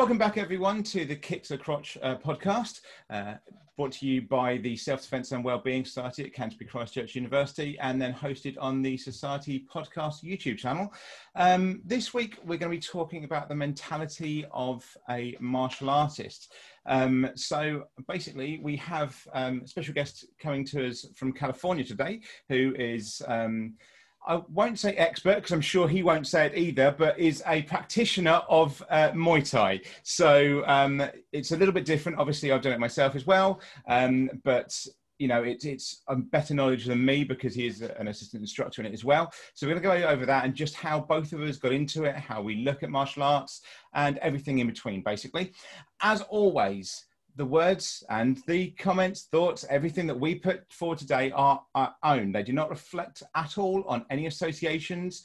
Welcome back, everyone, to the Kicks the Crotch uh, podcast, uh, brought to you by the Self Defence and Wellbeing Society at Canterbury Christ Church University, and then hosted on the Society Podcast YouTube channel. Um, this week, we're going to be talking about the mentality of a martial artist. Um, so basically, we have um, a special guest coming to us from California today, who is. I won't say expert because I'm sure he won't say it either, but is a practitioner of uh, Muay Thai. So um, it's a little bit different. Obviously, I've done it myself as well, um, but you know, it, it's a better knowledge than me because he is an assistant instructor in it as well. So we're going to go over that and just how both of us got into it, how we look at martial arts, and everything in between, basically. As always, the words and the comments, thoughts, everything that we put forward today are our own. They do not reflect at all on any associations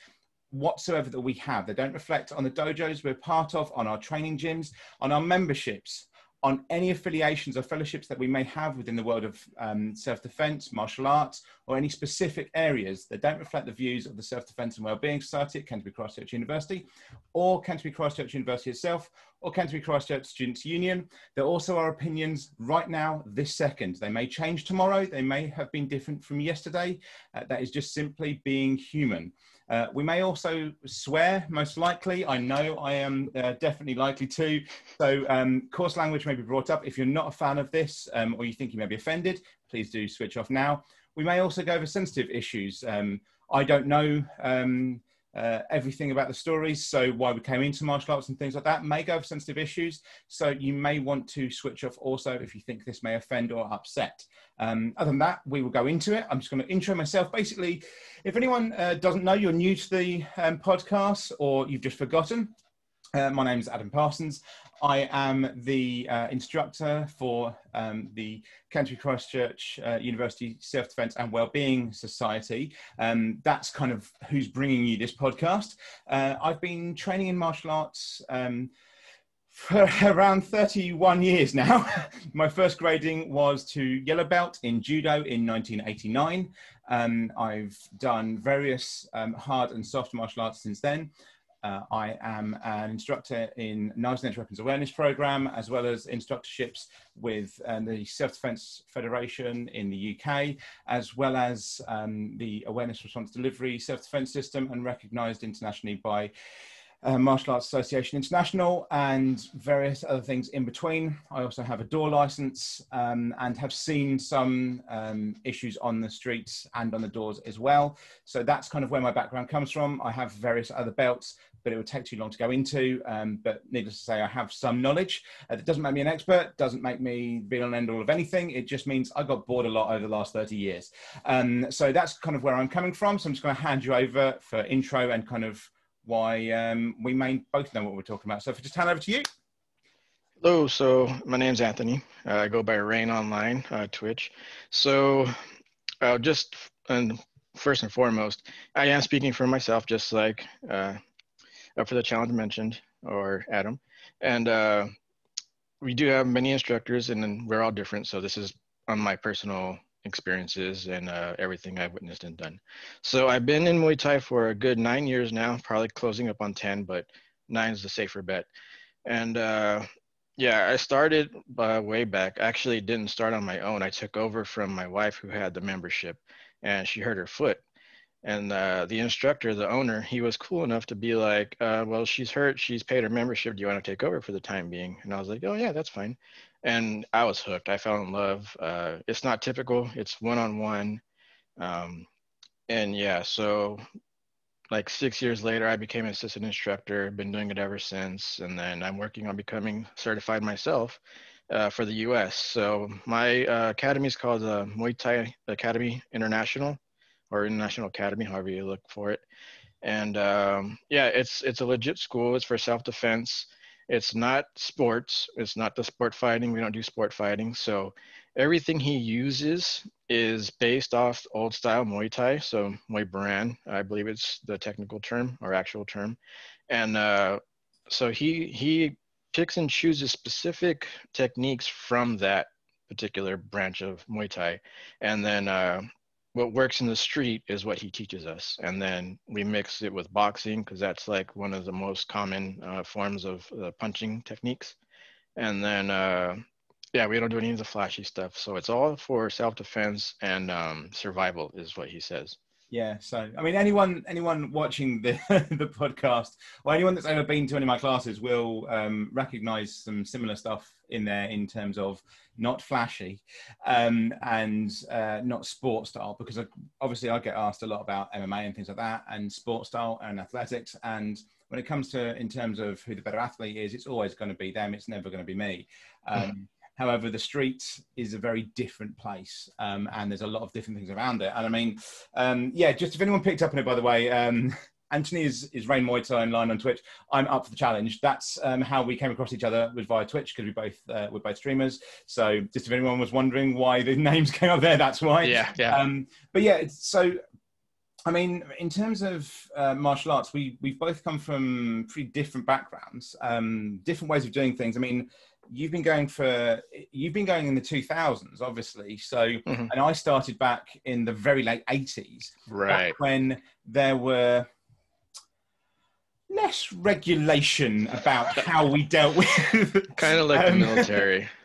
whatsoever that we have. They don't reflect on the dojos we're part of, on our training gyms, on our memberships, on any affiliations or fellowships that we may have within the world of um, self-defense, martial arts, or any specific areas that don't reflect the views of the Self-Defense and Wellbeing Society at Canterbury Christ Church University, or Canterbury Christ Church University itself, or Canterbury Christ Church Students' Union. There also are opinions right now, this second. They may change tomorrow. They may have been different from yesterday. Uh, that is just simply being human. Uh, we may also swear, most likely. I know I am uh, definitely likely to. So, um, coarse language may be brought up. If you're not a fan of this um, or you think you may be offended, please do switch off now. We may also go over sensitive issues. Um, I don't know um, uh, everything about the stories, so why we came into martial arts and things like that may go over sensitive issues. So you may want to switch off also if you think this may offend or upset. Um, other than that, we will go into it. I'm just going to intro myself. Basically, if anyone uh, doesn't know, you're new to the um, podcast or you've just forgotten, uh, my name is Adam Parsons. I am the uh, instructor for um, the Canterbury Christ Church uh, University Self Defence and Wellbeing Society. Um, that's kind of who's bringing you this podcast. Uh, I've been training in martial arts. Um, for around 31 years now. My first grading was to yellow belt in judo in 1989. Um, I've done various um, hard and soft martial arts since then. Uh, I am an instructor in Knives and Edge Weapons Awareness Program, as well as instructorships with uh, the Self Defense Federation in the UK, as well as um, the Awareness Response Delivery Self Defense System, and recognized internationally by uh, Martial Arts Association International, and various other things in between. I also have a door license um, and have seen some um, issues on the streets and on the doors as well. So that's kind of where my background comes from. I have various other belts, but it would take too long to go into. Um, but needless to say, I have some knowledge. Uh, that doesn't make me an expert, doesn't make me be an end all of anything. It just means I got bored a lot over the last 30 years. Um, so that's kind of where I'm coming from. So I'm just going to hand you over for intro and kind of why um, we may both know what we're talking about. So if I just hand over to you. Hello, so my name's Anthony. Uh, I go by Rain Online, uh, Twitch. So uh, just and first and foremost, I am speaking for myself, just like uh, for the challenge mentioned, or Adam. And uh, we do have many instructors, and we're all different. So this is on my personal experiences and uh, everything I've witnessed and done. So I've been in Muay Thai for a good nine years now, probably closing up on 10, but nine is the safer bet. And uh, yeah, I started uh, way back. Actually, didn't start on my own. I took over from my wife who had the membership and she hurt her foot. And uh, the instructor, the owner, he was cool enough to be like, uh, well, she's hurt. She's paid her membership. Do you want to take over for the time being? And I was like, oh, yeah, that's fine and I was hooked. I fell in love. Uh, it's not typical. It's one on one, and yeah. So, like six years later, I became an assistant instructor. Been doing it ever since, and then I'm working on becoming certified myself uh, for the U.S. So my uh, academy is called the Muay Thai Academy International, or International Academy, however you look for it. And um, yeah, it's it's a legit school. It's for self defense it's not sports. It's not the sport fighting. We don't do sport fighting. So everything he uses is based off old style Muay Thai. So Muay Boran, I believe it's the technical term or actual term. And uh, so he he picks and chooses specific techniques from that particular branch of Muay Thai, and then uh, what works in the street is what he teaches us. And then we mix it with boxing because that's like one of the most common uh, forms of uh, punching techniques. And then uh, yeah we don't do any of the flashy stuff. So it's all for self-defense and um, survival is what he says yeah so i mean anyone anyone watching the the podcast or anyone that's ever been to any of my classes will um, recognize some similar stuff in there in terms of not flashy um, and uh, not sport style because obviously i get asked a lot about mma and things like that and sport style and athletics and when it comes to in terms of who the better athlete is it's always going to be them it's never going to be me. Um, However, the street is a very different place, um, and there's a lot of different things around it. And I mean, um, yeah, just if anyone picked up on it, by the way, um, Anthony is, is Rain Muay Thai online on Twitch. I'm up for the challenge. That's um, how we came across each other was via Twitch because we both uh, we're both streamers. So just if anyone was wondering why the names came up there, that's why. Yeah, yeah. Um, but yeah, so I mean, in terms of uh, martial arts, we we've both come from pretty different backgrounds, um, different ways of doing things. I mean, you've been going for you've been going in the 2000s obviously. So mm-hmm. and i started back in the very late 80s right. When there were less regulation about how we dealt with kind of like um, the military.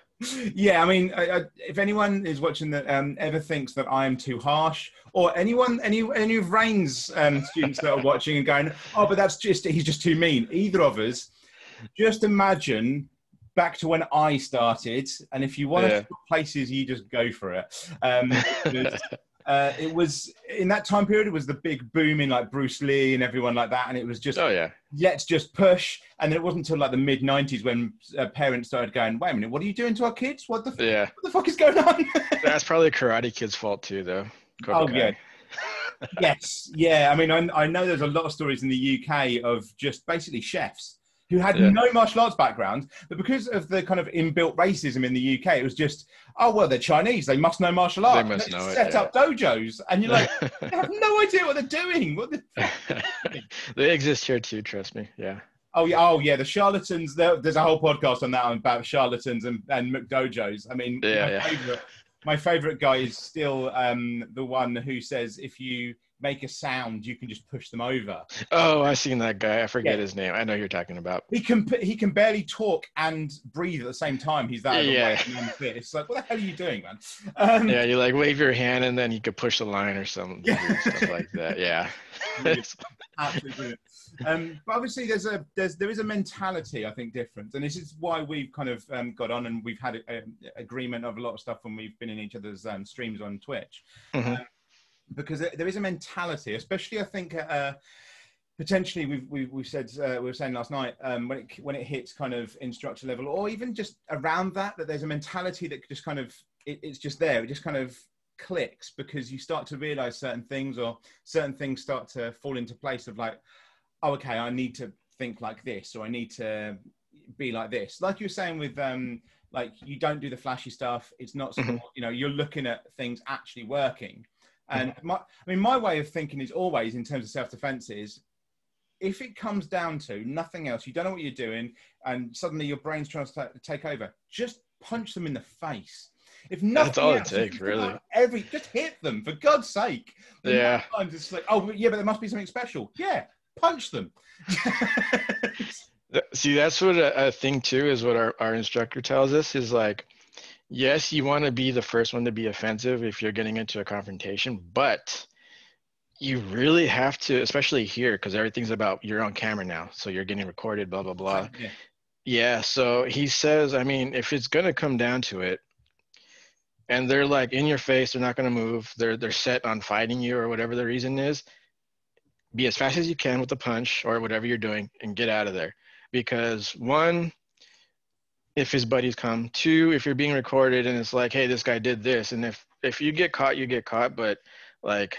Yeah i mean I, I, if anyone is watching that um, ever thinks that i am too harsh or anyone any any of rain's um, students that are watching and going oh but that's just he's just too mean either of us just imagine back to when I started, and if you want yeah. to places, you just go for it. Um, it, was, uh, it was in that time period. It was the big boom in like Bruce Lee and everyone like that, and it was just oh yeah, let's just push. And then it wasn't until like the mid '90s when uh, parents started going, "Wait a minute, what are you doing to our kids? What the yeah. what the fuck is going on?" That's probably Karate Kid's fault too, though. Cobra oh Kai. yeah. yes, yeah. I mean, I, I know there's a lot of stories in the UK of just basically chefs who had yeah. no martial arts background, but because of the kind of inbuilt racism in the UK, it was just, oh well, they're Chinese, they must know martial arts. They must know set it, yeah. up dojos, and you're like, they have no idea what they're doing. What the they exist here too. Trust me. Yeah. Oh yeah, oh yeah, the charlatans. There's a whole podcast on that about charlatans and and McDojos. I mean, yeah, my, yeah. Favorite, my favorite guy is still um, the one who says if you make a sound, you can just push them over. Oh, I've seen that guy. I forget yeah. his name. I know you're talking about. He can he can barely talk and breathe at the same time. He's that yeah. It's like, what the hell are you doing, man? Um, yeah, you like wave your hand and then you could push the line or something, yeah. stuff like that. Yeah. Absolutely. Um, but obviously, there's a there's there is a mentality I think difference, and this is why we've kind of um, got on and we've had an agreement of a lot of stuff when we've been in each other's um, streams on Twitch. Mm-hmm. Because there is a mentality, especially I think uh, potentially we've, we've, we've said uh, we were saying last night um, when it when it hits kind of instructor level or even just around that that there's a mentality that just kind of it, it's just there. It just kind of clicks because you start to realize certain things or certain things start to fall into place of like oh okay I need to think like this or I need to be like this. Like you were saying with um like you don't do the flashy stuff. It's not mm-hmm. you know you're looking at things actually working and my, I mean, my way of thinking is always in terms of self defense is if it comes down to nothing else, you don't know what you're doing, and suddenly your brain's trying to take over, just punch them in the face. If nothing That's all else, it takes, really. Every just hit them for God's sake. yeah. It's like, oh yeah, but there must be something special. Yeah, punch them. See, that's what a, a thing too is. What our, our instructor tells us is like yes, you want to be the first one to be offensive if you're getting into a confrontation, but you really have to, especially here, because everything's about you're on camera now, so you're getting recorded, blah blah blah. Yeah. yeah. So he says, I mean, if it's gonna come down to it, and they're like in your face, they're not gonna move. They're they're set on fighting you or whatever the reason is. Be as fast as you can with the punch or whatever you're doing, and get out of there. Because one, if his buddies come. Two, if you're being recorded and it's like, hey, this guy did this, and if if you get caught, you get caught. But like,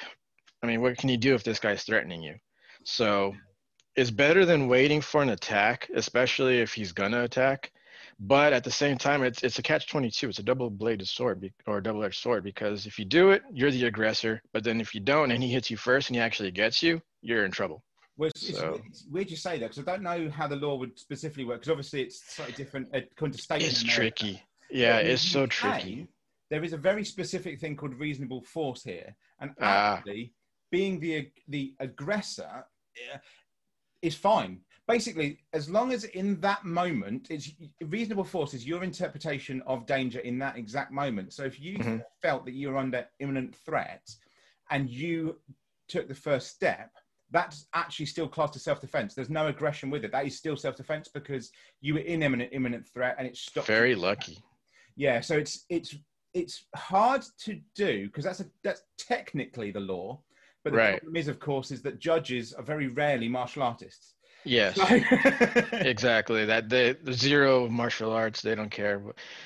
I mean, what can you do if this guy's threatening you? So it's better than waiting for an attack, especially if he's gonna attack. But at the same time, it's it's a catch twenty two. It's a double bladed sword or double edged sword because if you do it, you're the aggressor. But then if you don't and he hits you first and he actually gets you, you're in trouble. Well, it's, so, it's, weird you say that because I don't know how the law would specifically work because obviously it's slightly different according to state. It's tricky. Yeah, it's so tricky. there is a very specific thing called reasonable force here, and Ah. actually, being the the aggressor eh, is fine. Basically, as long as in that moment, it's reasonable force is your interpretation of danger in that exact moment. So if you Mhm. felt that you were under imminent threat and you took the first step, that's actually still classed as self-defense. There's no aggression with it. That is still self-defense because you were in imminent imminent threat and it stopped. Very lucky. Yeah, so it's it's it's hard to do because that's a that's technically the law, but the Right. problem is, of course, is that judges are very rarely martial artists. Yes. exactly that the, the zero martial arts they don't care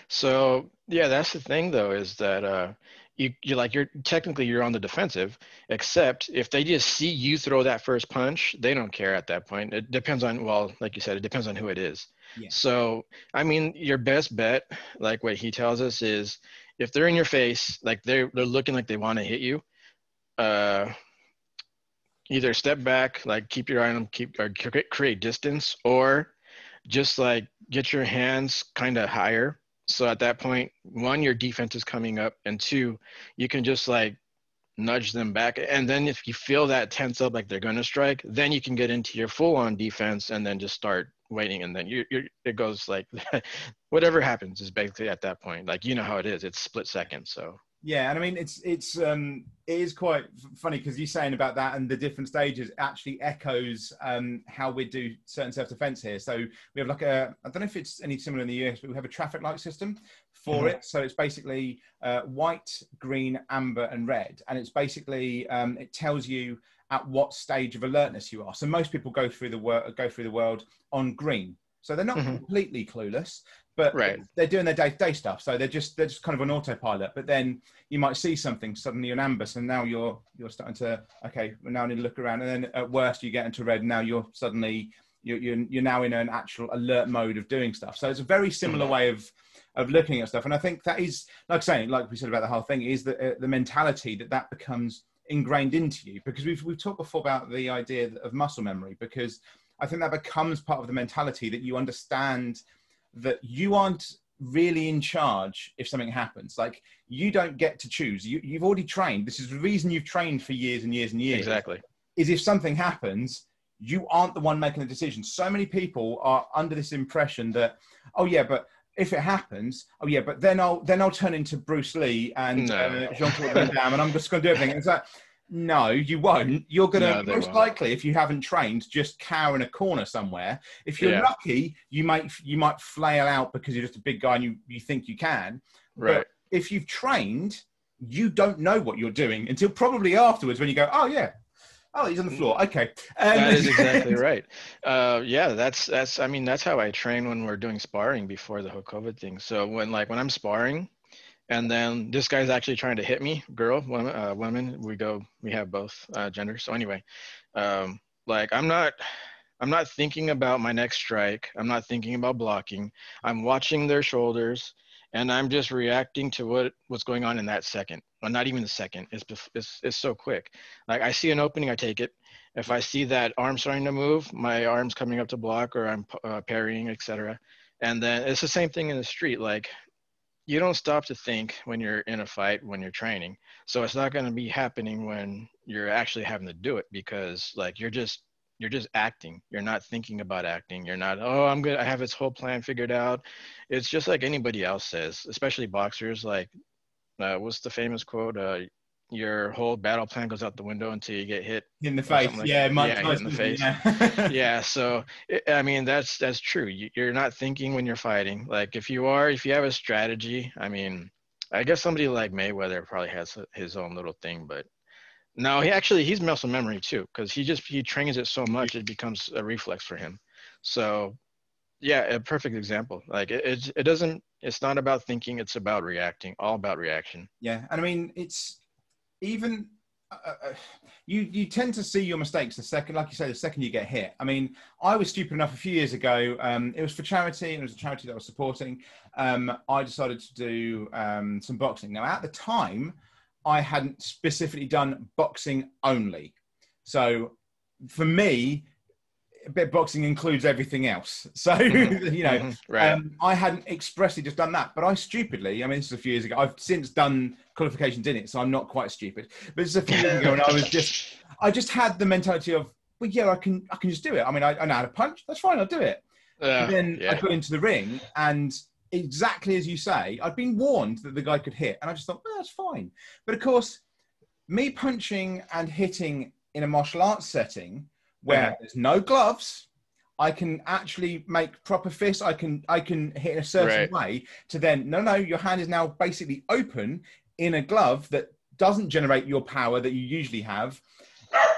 so yeah that's the thing though is that uh you you like you're technically you're on the defensive except if they just see you throw that first punch they don't care at that point it depends on well like you said it depends on who it is Yeah. so i mean your best bet like what he tells us is if they're in your face like they're they're looking like they want to hit you uh either step back, like keep your eye on them, keep or create distance, or just like get your hands kind of higher. So at that point, one, your defense is coming up, and two, you can just like nudge them back. And then if you feel that tense up, like they're gonna strike, then you can get into your full-on defense, and then just start waiting. And then you it goes like whatever happens is basically at that point. Like you know how it is. It's split second. So Yeah, and I mean it's it's um it is quite funny because you're saying about that and the different stages actually echoes um how we do certain self defense here. So we have like a I don't know if it's any similar in the US, but we have a traffic light system for Mhm. it. So it's basically uh, white, green, amber, and red, and it's basically um, it tells you at what stage of alertness you are. So most people go through the world go through the world on green. So they're not Mhm. completely clueless, but Right. they're doing their day-to-day stuff. So they're just they're just kind of on autopilot. But then you might see something suddenly in amber, and now you're you're starting to okay, we now i need to look around, and then at worst you get into red. And now you're suddenly you're you're, you're now in an actual alert mode of doing stuff. So it's a very similar way of of looking at stuff. And I think that is like saying, like we said about the whole thing, is the uh, the mentality that that becomes ingrained into you because we've we've talked before about the idea of muscle memory because I think that becomes part of the mentality that you understand that you aren't really in charge if something happens. Like you don't get to choose. You, you've already trained. This is the reason you've trained for years and years and years. exactly. Is if something happens, you aren't the one making the decision. So many people are under this impression that, oh yeah, but if it happens, oh yeah, but then I'll then I'll turn into Bruce Lee and No. uh, Jean Claude Van Damme, and I'm just going to do everything. And it's like, no, you won't. You're gonna they most won't. likely, if you haven't trained, just cower in a corner somewhere. If you're Yeah. lucky, you might you might flail out because you're just a big guy and you you think you can. Right. But if you've trained, you don't know what you're doing until probably afterwards when you go, oh yeah, oh he's on the floor. Okay, Um, that is exactly right. Uh, yeah, that's that's. I mean, that's how I train when we're doing sparring before the whole COVID thing. So when like when I'm sparring, and then this guy's actually trying to hit me, girl, woman, uh, women, we go, we have both uh, genders. So anyway, um, like I'm not. I'm not thinking about my next strike. I'm not thinking about blocking. I'm watching their shoulders and I'm just reacting to what what's going on in that second. Well, not even the second. It's, it's it's so quick. Like I see an opening, I take it if I see that arm starting to move, my arm's coming up to block or I'm uh, parrying, etc. And then it's the same thing in the street. Like you don't stop to think when you're in a fight when you're training. So it's not going to be happening when you're actually having to do it because like you're just you're just acting. You're not thinking about acting. You're not, oh, I'm good. I have this whole plan figured out. It's just like anybody else says, especially boxers. Like, uh, what's the famous quote? Uh, your whole battle plan goes out the window until you get hit in the face. like yeah. Yeah, in the face. Yeah. yeah so i I mean that's that's true You- you're not thinking when you're fighting like if you are if you have a strategy i mean i guess somebody like mayweather probably has his own little thing but no he actually he's muscle memory too because he just he trains it so much it becomes a reflex for him so yeah a perfect example like it, it, it doesn't it's not about thinking it's about reacting all about reaction Yeah, and I mean it's even uh, uh, you you tend to see your mistakes the second, like you say, the second you get hit. I mean, I was stupid enough a few years ago. Um, it was for charity, and it was a charity that I was supporting. Um, I decided to do um, some boxing. Now, at the time, I hadn't specifically done boxing only, so for me. Bit boxing includes everything else. So Mhm. you know, Mhm. right. um, I hadn't expressly just done that, but I stupidly, I mean, this is a few years ago. I've since done qualifications in it, so I'm not quite stupid. But it's a few years ago, and I was just, I just had the mentality of, well, yeah, I can, I can just do it. I mean, I, I know how to punch. That's fine. I'll do it. And then I yeah. got into the ring, and exactly as you say, I'd been warned that the guy could hit, and I just thought, well, that's fine. But of course, me punching and hitting in a martial arts setting where there's no gloves, I can actually make proper fists. I can I can hit in a certain Right. way to then no no your hand is now basically open in a glove that doesn't generate your power that you usually have,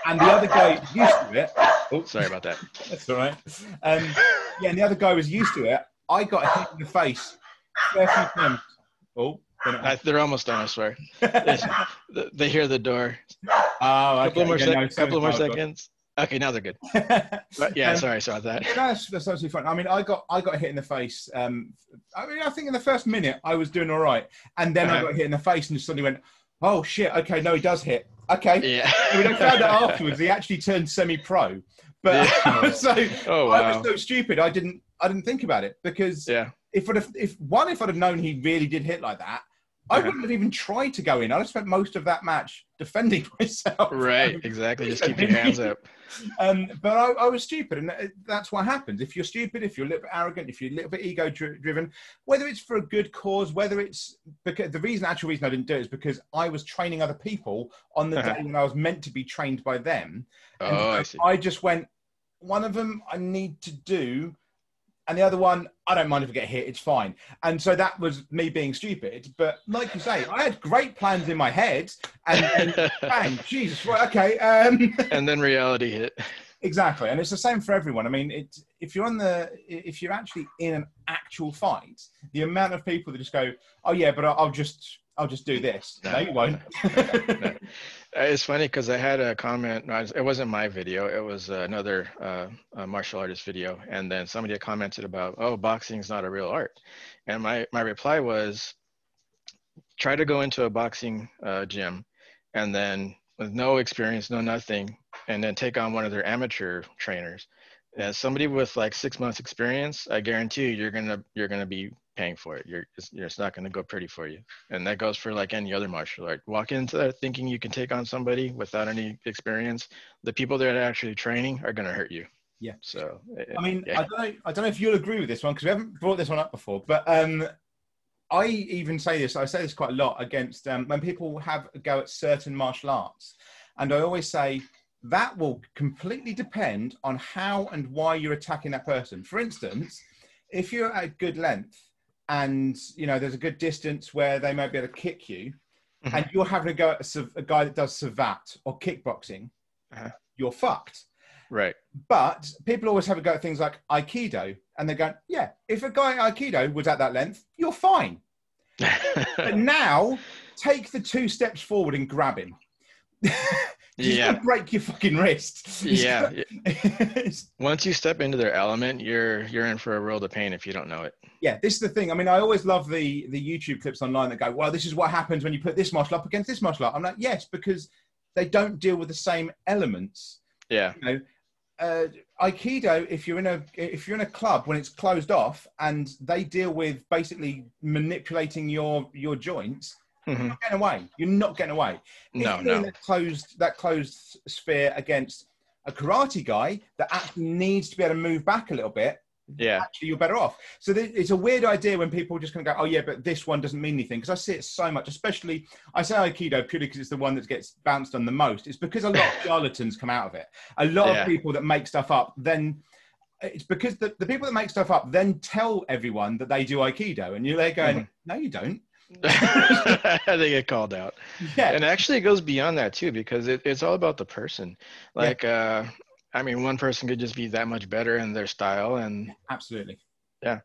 and the other guy used to it. Oh, Sorry about that. that's all right. Um, yeah, and the other guy was used to it. I got hit in the face few times. Oh, they're I, they're almost done. I swear. Th- They hear the door. oh, okay. couple more, sec- no, couple more seconds. Okay, now they're good. But yeah, Um, sorry, sorry about that. That's, that's absolutely fine. I mean, I got I got hit in the face. Um, I mean, I think in the first minute I was doing all right, and then I Uh-huh. got hit in the face and just suddenly went, "Oh shit! Okay, no, he does hit. Okay." Yeah. I mean, I found out afterwards he actually turned semi-pro, but Yeah. so Oh I was so stupid. I didn't I didn't think about it because Yeah. if I'd have, if one if I'd have known he really did hit like that, I wouldn't have even tried to go in. I'd have spent most of that match defending myself. Right. Exactly. Just keep your hands up. Um, but I, I was stupid, and that's what happens. If you're stupid, if you're a little bit arrogant, if you're a little bit ego dri- driven, whether it's for a good cause, whether it's because the reason, actual reason I didn't do it is because I was training other people on the Uh-huh. day when I was meant to be trained by them. And Oh, I see. I just went, one of them I need to do, and the other one, I don't mind if I get hit, it's fine. And so that was me being stupid. But like you say, I had great plans in my head, and, and bang, Jesus, right, okay. Um, and then reality hit. exactly. And it's the same for everyone. I mean, it, if you're on the, if you're actually in an actual fight, the amount of people that just go, oh yeah, but I'll, I'll just, I'll just do this. No, No, you won't. no. Uh, It's funny because I had a comment. It wasn't my video. It was another uh, uh, martial artist video, and then somebody had commented about, "Oh, boxing is not a real art," and my my reply was, "Try to go into a boxing uh, gym, and then with no experience, no nothing, and then take on one of their amateur trainers. As somebody with like six months experience, I guarantee you, you're gonna you're gonna be paying for it. You're it's, you're- it's not gonna go pretty for you." and that goes for like any other martial art walk into there thinking you can take on somebody without any experience the people that are actually training are going to hurt you Yeah. so I mean, yeah. I don't know. I don't know if you'll agree with this one because we haven't brought this one up before. But um, I even say this. I say this quite a lot against um, when people have a go at certain martial arts, and I always say that will completely depend on how and why you're attacking that person. For instance, if you're at a good length and you know there's a good distance where they might be able to kick you, Mhm. and you're having a go at a, a guy that does savate or kickboxing, Uh-huh. you're fucked. right But people always have a go at things like Aikido, and they go, yeah, if a guy Aikido was at that length, you're fine. But now, take the two steps forward and grab him. Yeah break your fucking wrist. Yeah once you step into their element you're you're in for a world of pain if you don't know it yeah, this is the thing. I mean, I always love the the YouTube clips online that go, well, this is what happens when you put this martial up against this martial art. I'm like, yes, because they don't deal with the same elements. yeah you know, uh, Aikido, if you're in a if you're in a club when it's closed off and they deal with basically manipulating your your joints, you're Mhm. not getting away. You're not getting away. No you're no that closed that closed sphere against a karate guy that actually needs to be able to move back a little bit, yeah actually you're better off. So th- it's a weird idea when people just kind of go, oh yeah, but this one doesn't mean anything. Because I see it so much, especially I say Aikido purely because it's the one that gets bounced on the most. It's because a lot of charlatans come out of it. A lot Yeah. of people that make stuff up then. It's because the, the people that make stuff up then tell everyone that they do Aikido, and you're there going, Mhm. "No, you don't." they get called out Yeah, and actually it goes beyond that too because it, it's all about the person like uh i mean one person could just be that much better in their style and absolutely. Yeah.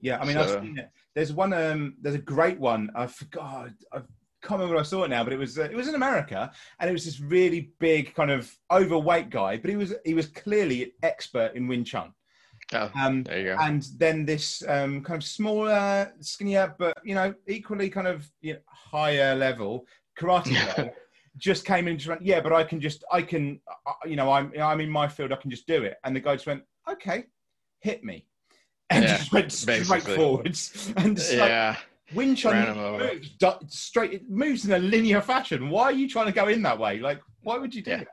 yeah. I mean, I've seen it. There's one. Um, there's a great one. I forgot. I can't remember where I saw it now, but it was uh, it was in America, and it was this really big kind of overweight guy, but he was he was clearly an expert in Wing Chun. Oh, Um, there you go and then this um, kind of smaller, skinnier, but you know, equally kind of you know, higher level karate guy. just came in and just went, yeah, but I can just, I can, uh, you know, I'm, I'm in my field, I can just do it. And the guy just went, okay, hit me. And Yeah, just went straight basically. forwards. And like, Yeah. Wing Chun Ran him over. moves straight, it moves in a linear fashion. Why are you trying to go in that way? Like, why would you do Yeah. that?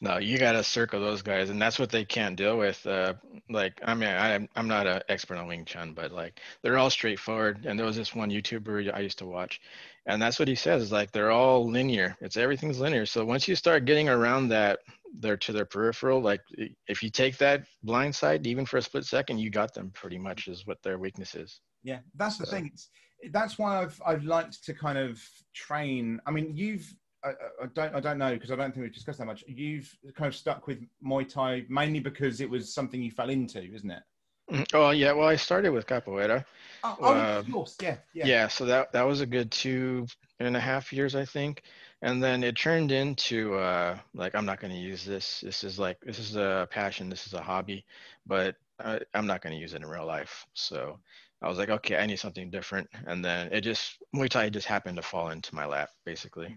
No, you got to circle those guys, and that's what they can't deal with. Uh, like, I mean, I'm I'm not an expert on Wing Chun, but like, they're all straightforward. And there was this one YouTuber I used to watch, and that's what he says is like they're all linear. It's everything's linear. So once you start getting around that, they're to their peripheral. Like, if you take that blind side, even for a split second, you got them pretty much. Is what their weakness is. Yeah, that's the So- thing. It's, that's why I've I've liked to kind of train. I mean, you've I, I- don't I don't know because I don't think we've discussed that much. You've kind of stuck with Muay Thai mainly because it was something you fell into, isn't it? Mhm. Oh yeah, well I started with capoeira. Oh, oh, Uh, of course, yeah, yeah. Yeah. so that that was a good two and a half years, I think. And then it turned into uh, like I'm not going to use this. This is like this is a passion. This is a hobby, but I, I'm not going to use it in real life. So I was like, okay, I need something different. And then it just Muay Thai just happened to fall into my lap, basically.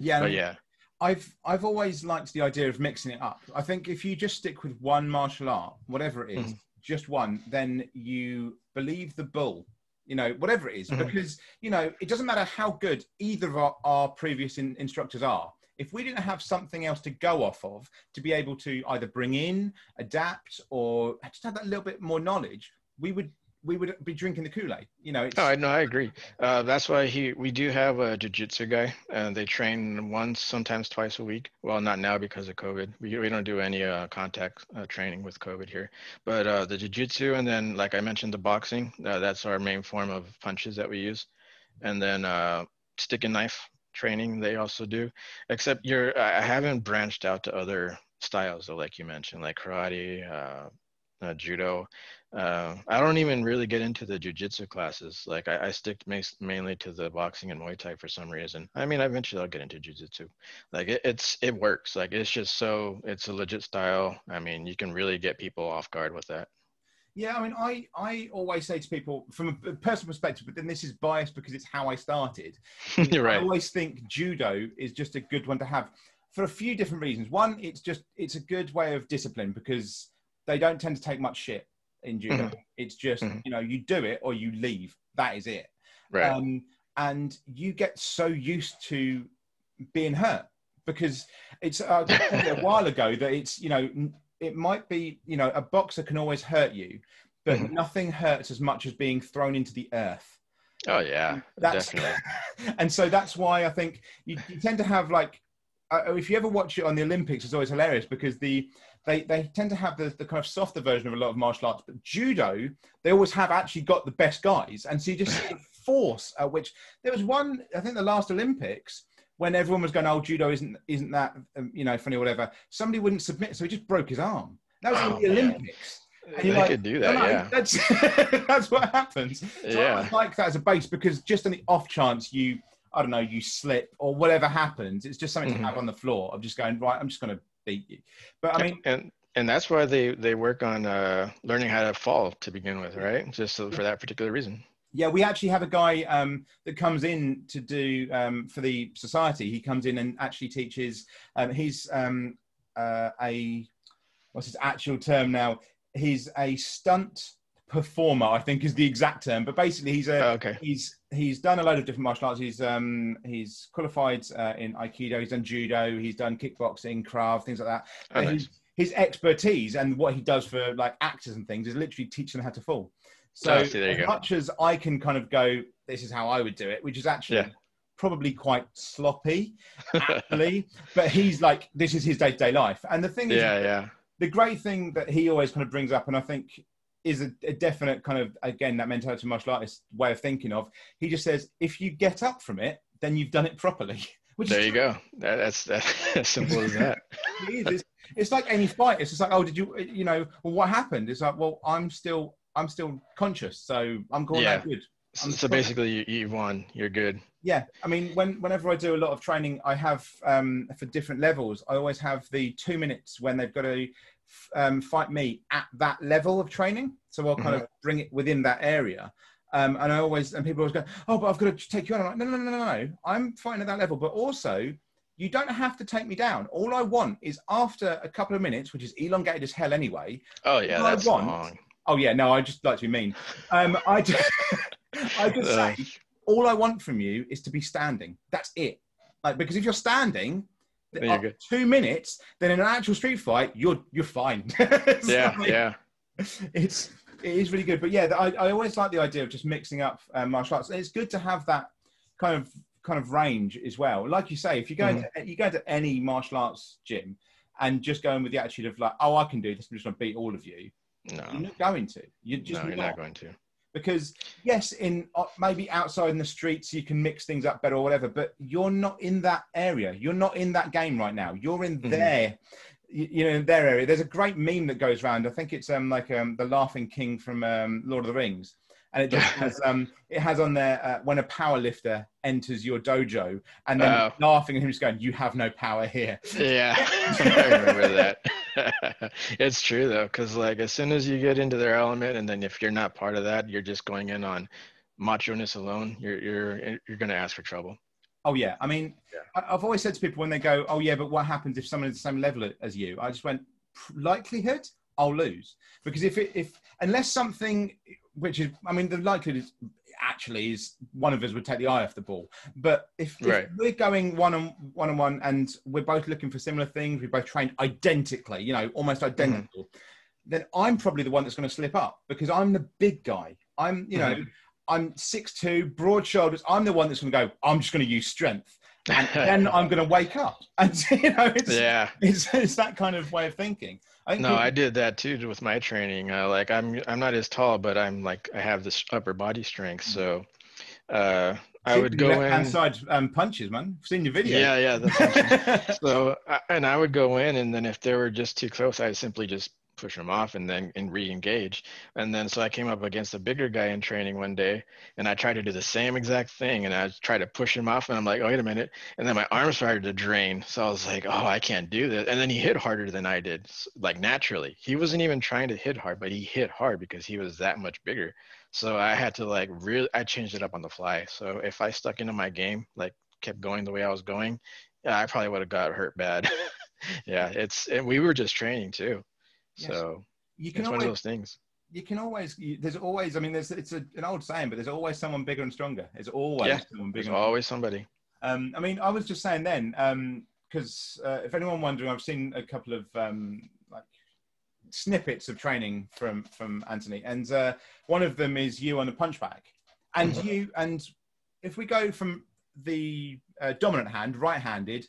Yeah, But yeah, I've I've always liked the idea of mixing it up. I think if you just stick with one martial art, whatever it is, Mhm. just one, then you believe the bull. You know, whatever it is, Mhm. because you know it doesn't matter how good either of our, our previous in, instructors are. If we didn't have something else to go off of to be able to either bring in, adapt, or just have that little bit more knowledge, we would we would be drinking the Kool Aid. You know, it's, No, I agree. Uh, that's why he we do have a jujitsu guy, and they train once, sometimes twice a week. Well, not now because of COVID. We we don't do any uh, contact uh, training with COVID here. But uh, the jujitsu, and then like I mentioned, the boxing. Uh, that's our main form of punches that we use, and then stick and knife training they also do. Except you're, I haven't branched out to other styles though, like you mentioned, like karate, uh, judo. Uh, I don't even really get into the jujitsu classes. Like I, I stick mainly to the boxing and Muay Thai for some reason. I mean, eventually I'll get into jujitsu. Like it, it's it works. Like it's just so it's a legit style. I mean, you can really get people off guard with that. Yeah, I mean, I, I always say to people from a personal perspective, but then this is biased because it's how I started. You're I always think judo is just a good one to have for a few different reasons. One, it's just it's a good way of discipline because they don't tend to take much shit in judo. Mhm. It's just Mhm. you know you do it or you leave. That is it. Right. Um, and you get so used to being hurt because it's uh, I told you a while ago that it's you know it might be you know a boxer can always hurt you, but Mhm. nothing hurts as much as being thrown into the earth. oh yeah, That's definitely. and so that's why I think you, you tend to have like uh, if you ever watch it on the Olympics, it's always hilarious because the they they tend to have the, the kind of softer version of a lot of martial arts, but judo they always have actually got the best guys, and so you just see the force at which there was one I think the last Olympics when everyone was going, oh judo isn't isn't that um, you know funny or whatever. Somebody wouldn't submit, so he just broke his arm. That was Oh, in the man. Olympics. And They like, could do that, no, yeah. That's that's what happens. So I Yeah. always like that as a base because just on the off chance you, I don't know, you slip or whatever happens, it's just something Mhm. to have on the floor of just going right. I'm just going to beat you. But I mean, and and that's why they they work on uh, learning how to fall to begin with, right? Just so, for that particular reason. yeah, we actually have a guy um, that comes in to do um, for the society. He comes in and actually teaches. Um, he's um, uh, a what's his actual term now? He's a stunt performer, I think is the exact term. But basically, he's a Oh, okay. he's he's done a load of different martial arts. He's um he's qualified uh, in aikido. He's done judo. He's done kickboxing, krav, things like that. Oh, nice. his, his expertise and what he does for like actors and things is literally teach them how to fall. So Oh, see, as go. much as I can kind of go, this is how I would do it, which is actually Yeah. probably quite sloppy, actually. but he's like, this is his day to day life. And the thing is, yeah, yeah. the great thing that he always kind of brings up, and I think is a, a definite kind of again that mentality martial artist way of thinking of. He just says, if you get up from it, then you've done it properly. Which There you go. That, that's that, as simple as that. it is. It's, it's like any fight. It's just like, oh, did you, you know, well, what happened? It's like, well, I'm still, I'm still conscious, so I'm calling Yeah. that good. So, I'm so basically, you, you won. You're good. Yeah, I mean, when whenever I do a lot of training, I have um, for different levels. I always have the two minutes when they've got to um, fight me at that level of training. So I'll kind of bring it within that area. Um, and I always and people always go, oh, but I've got to take you on. I'm like, no, no, no, no, no. I'm fighting at that level, but also you don't have to take me down. All I want is after a couple of minutes, which is elongated as hell anyway. Oh yeah, all I want- long. Oh yeah, no, I just like to be mean. Um, I just, I just say, all I want from you is to be standing. That's it. Like because if you're standing, Then you're after good. two minutes, then in an actual street fight, you're you're fine. It's Yeah, like- yeah. it's it is really good. But yeah, I, I always like the idea of just mixing up uh, martial arts. It's good to have that kind of kind of range as well. Like you say, if you go Mm-hmm. into you go to any martial arts gym and just going with the attitude of like, oh, I can do this, I'm just going to beat all of you. You're No, not going to. You're just no, you're not. not going to. Because yes, in uh, maybe outside in the streets you can mix things up better or whatever, but you're not in that area. You're not in that game right now. You're in Mhm. there. You you know, in their area. There's a great meme that goes around. I think it's um like um the laughing king from um, Lord of the Rings, and it just has um it has on there uh, when a power lifter enters your dojo, and then Oh. laughing and him just going, "You have no power here." Yeah, I remember that. it's true though, because like as soon as you get into their element, and then if you're not part of that, you're just going in on macho-ness alone. You're you're eh, you're gonna ask for trouble. Oh yeah, I mean, Yeah. I've always said to people when they go, "Oh yeah, but what happens if someone is the same level as you?" I just went, likelihood, I'll lose because if it, if unless something which is, I mean, the likelihood is actually is one of us would take the eye off the ball. But if, if we're going one on one on one and we're both looking for similar things, we both trained identically, you know, almost mm-hmm. identical, then I'm probably the one that's going to slip up because I'm the big guy. I'm, you know. Mm-hmm. I'm six two, broad shoulders. I'm the one that's going to go. I'm just going to use strength, and then I'm going to wake up. And you know, it's, yeah. it's it's that kind of way of thinking. I No, I did that too with my training. Uh, like I'm I'm not as tall, but I'm like I have this upper body strength, so uh, I would go in. hand side um, punches, man. I've seen your video. Yeah, yeah. So I- and I would go in, and then if they were just too close, I'd simply just push him off and then and re-engage. And then so I came up against a bigger guy in training one day, and I tried to do the same exact thing, and I tried to push him off, and I'm like, oh, wait a minute, and then my arm started to drain. So I was like, oh, I can't do this. And then he hit harder than I did, like naturally. He wasn't even trying to hit hard, but he hit hard because he was that much bigger. So I had to like really, I changed it up on the fly. So if I stuck into my game, like kept going the way I was going, I probably would have got hurt bad. yeah, it's and we were just training too. Yes. So you can it's one of always those things. you can always you, there's always I mean there's it's a, an old saying, but there's always someone bigger and stronger. There's always Yeah, someone There's bigger. and always somebody. Um, I mean, I was just saying then, because uh, if anyone wondering, I've seen a couple of um, like snippets of training from from Anthony, and uh, one of them is you on the punch bag, and Mhm. you and if we go from the uh, dominant hand, right-handed,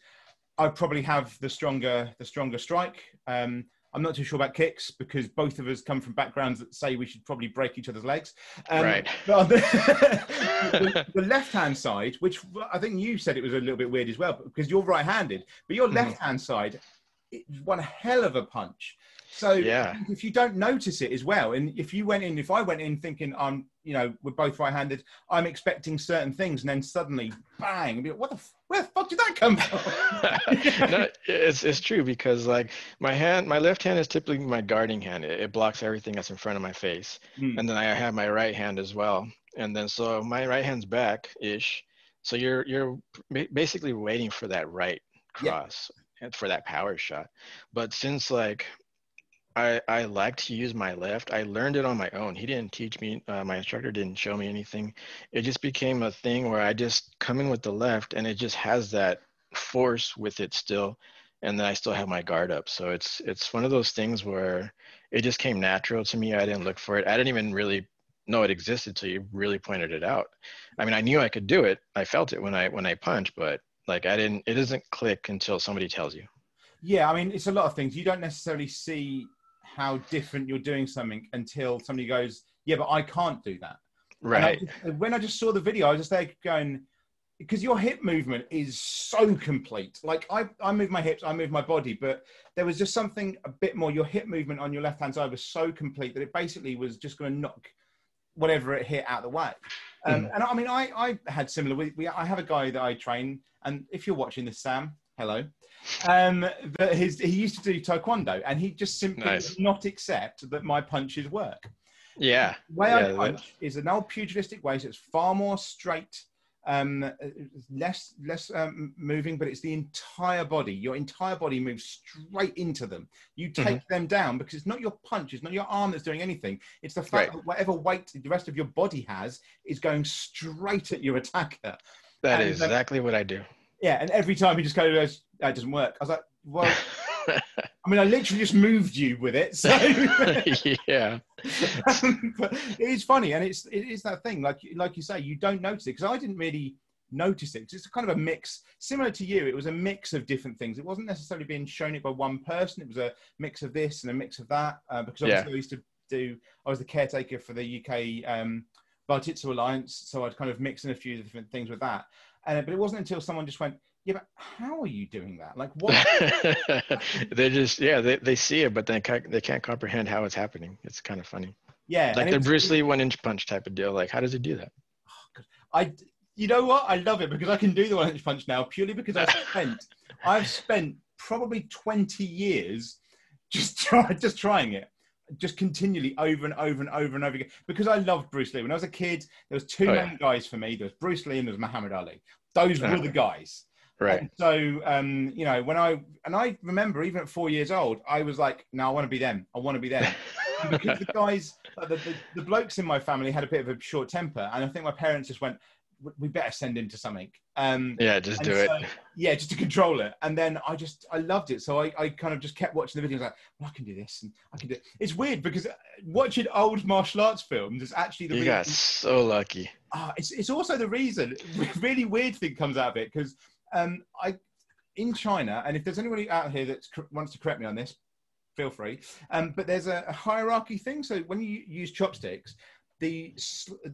I probably have the stronger the stronger strike. Um, I'm not too sure about kicks because both of us come from backgrounds that say we should probably break each other's legs. Um, Right. but on the, the, the left-hand side, which I think you said it was a little bit weird as well, because you're right-handed, but your Mhm. left-hand side, it's one hell of a punch. So Yeah. if you don't notice it as well, and if you went in, if I went in thinking I'm, you know, we're both right-handed, I'm expecting certain things, and then suddenly, bang, like, what the, f- where the fuck did that come from? no, it's it's true because like my hand, my left hand is typically my guarding hand. It, it blocks everything that's in front of my face, Hmm. and then I have my right hand as well. And then so my right hand's back ish. So you're you're basically waiting for that right cross and for that power shot. But since like I I like to use my left, I learned it on my own. He didn't teach me. Uh, my instructor didn't show me anything. It just became a thing where I just come in with the left, and it just has that force with it still and then i still have my guard up so it's it's one of those things where it just came natural to me i didn't look for it i didn't even really know it existed till you really pointed it out i mean i knew i could do it i felt it when i when i punch but like i didn't it doesn't click until somebody tells you Yeah, I mean, it's a lot of things. You don't necessarily see how different you're doing something until somebody goes, "Yeah, but I can't do that." And I right just- when I just saw the video, I was just there going, because your hip movement is so complete. Like I, I move my hips, I move my body, but there was just something a bit more. Your hip movement on your left hand side was so complete that it basically was just going to knock whatever it hit out of the way. Um, And I mean, I, I had similar. We, we, I have a guy that I train, and if you're watching this, Sam, hello. Um, but his he used to do taekwondo, and he just simply Nice. not accept that my punches work yeah the way Yeah, I punch is an old pugilistic way, so it's far more straight um, less less um, moving, but it's the entire body. Your entire body moves straight into them. You take mm-hmm. them down because it's not your punch, it's not your arm that's doing anything. It's the fact right. that whatever weight the rest of your body has is going straight at your attacker. That and, is um, exactly what I do. Yeah, and every time he just goes, "That doesn't work." I was like, "Well." I mean, I literally just moved you with it. So yeah, but it is funny, and it's it is that thing, like like you say, you don't notice it because I didn't really notice it. It's kind of a mix, similar to you. It was a mix of different things. It wasn't necessarily being shown it by one person. It was a mix of this and a mix of that. Uh, because obviously yeah. I used to do, I was the caretaker for the UK um, Bajitsu Alliance, so I'd kind of mix in a few different things with that. And but it wasn't until someone just went, yeah, but how are you doing that? Like what? they just yeah, they, they see it, but they can't they can't comprehend how it's happening. It's kind of funny. Yeah, like the Bruce Lee one inch punch type of deal. Like how does he do that? Oh, I you know what? I love it because I can do the one inch punch now purely because I've spent I've spent probably twenty years just try, just trying it just continually over and over and over and over again because I loved Bruce Lee. When I was a kid, there was two oh, main yeah. guys for me. There was Bruce Lee and there was Muhammad Ali. Those were the guys. Right. And so, um, you know, when I and I remember even at four years old, I was like, "No, I want to be them. I want to be them." because the guys, the, the, the, blokes in my family had a bit of a short temper, and I think my parents just went, "We better send him to something." Um, yeah, just do so, it. Yeah, just to control it. And then I just I loved it, so I, I kind of just kept watching the videos. Like, well, I can do this, and I can do. It. It's weird because watching old martial arts films is actually the. You reason, got so lucky. Uh, it's it's also the reason. Really weird thing comes out of it because um, I in China, and if there's anybody out here that wants to correct me on this, feel free. Um, but there's a, a, hierarchy thing. So when you use chopsticks, the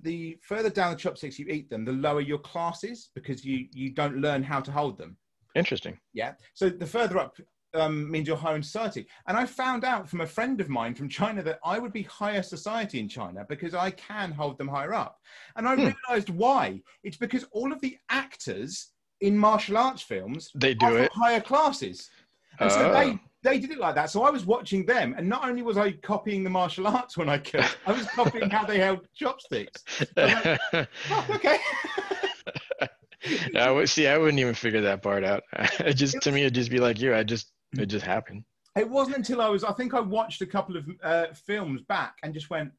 the further down the chopsticks you eat them, the lower your class is because you you don't learn how to hold them. Interesting. Yeah. So the further up um, means you're higher in society. And I found out from a friend of mine from China that I would be higher society in China because I can hold them higher up. And I hmm. realized why. It's because all of the actors in martial arts films they do it higher classes and so they oh. They did it like that so i was watching them and not only was i copying the martial arts when i could i was copying how they held chopsticks like, oh, okay I would see. I wouldn't even figure that part out. It just to me, it'd just be like you. I just it just happened. It wasn't until I was. I think I watched a couple of uh, films back and just went,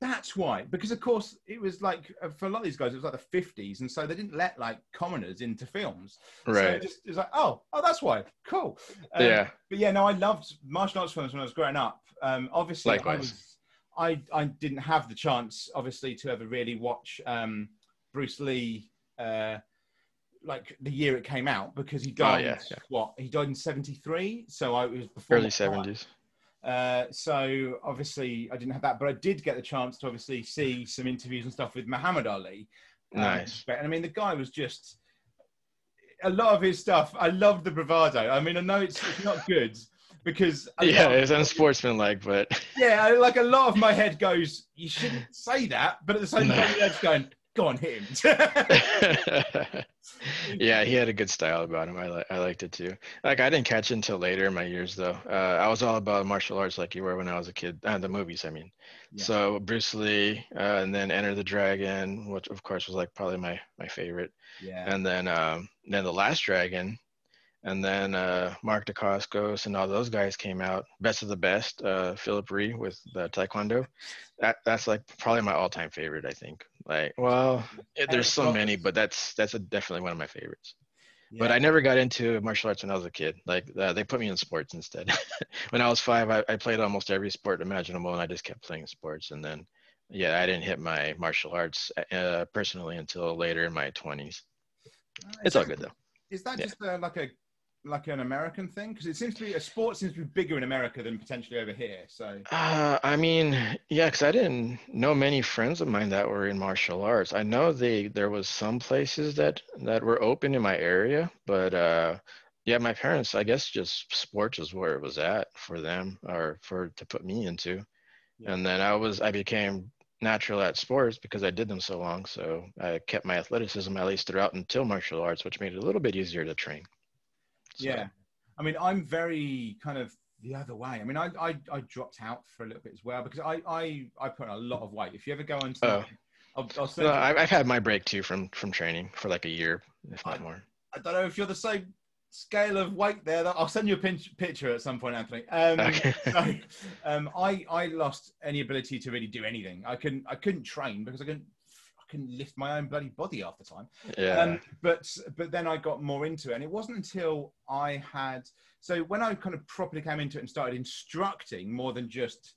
that's why, because of course it was like uh, for a lot of these guys, it was like the fifties, and so they didn't let like commoners into films. Right. So it, it was like, oh, oh, that's why. Cool. Um, yeah. But yeah, no, I loved martial arts films when I was growing up. Um, obviously, Likewise. I, was, I I didn't have the chance, obviously, to ever really watch um, Bruce Lee. Uh, like the year it came out because he died. Oh, yeah, yeah. What he died in '73, so I was before early '70s. Uh, so obviously I didn't have that, but I did get the chance to obviously see some interviews and stuff with Muhammad Ali. Um, nice. And I mean, the guy was just a lot of his stuff. I love the bravado. I mean, I know it's, it's not good because yeah, it's unsportsmanlike, but yeah, like a lot of my head goes, you shouldn't say that, but at the same time, my head's going, go on him. yeah, he had a good style about him. I li- I liked it too. Like I didn't catch until later in my years though. Uh, I was all about martial arts like you were when I was a kid. Uh, the movies, I mean. Yeah. So Bruce Lee, uh, and then Enter the Dragon, which of course was like probably my my favorite. Yeah. And then um, then the Last Dragon, and then uh, Mark Dacascos and all those guys came out. Best of the best, uh, Phillip Rhee with the Taekwondo. That that's like probably my all-time favorite. I think. Like, well, there's so many, but that's that's a, definitely one of my favorites. Yeah. But I never got into martial arts when I was a kid. Like uh, they put me in sports instead. when I was five, I, I played almost every sport imaginable, and I just kept playing sports. And then, yeah, I didn't hit my martial arts uh, personally until later in my 20s. Uh, it's all good though. Is that yeah. just uh, like a like an American thing? Because it seems to be a sport seems to be bigger in America than potentially over here. So, uh, I mean, yeah, because I didn't know many friends of mine that were in martial arts. I know they there was some places that that were open in my area, but uh, yeah, my parents, I guess, just sports is where it was at for them or for to put me into, yeah. and then I was I became natural at sports because I did them so long. So I kept my athleticism at least throughout until martial arts, which made it a little bit easier to train. So. Yeah. I mean, I'm very kind of the other way. I mean, I, I, I dropped out for a little bit as well because I, I, I put on a lot of weight. If you ever go into, oh. I'll, I'll no, I've, I've had my break too from from training for like a year, if not I, more. I don't know if you're the same scale of weight there. I'll send you a pinch, picture at some point, Anthony. Um, Okay. so, um, I I lost any ability to really do anything. I couldn't I couldn't train because I couldn't couldn't lift my own bloody body half the time. Yeah. Um, but but then I got more into it, and it wasn't until I had so when I kind of properly came into it and started instructing more than just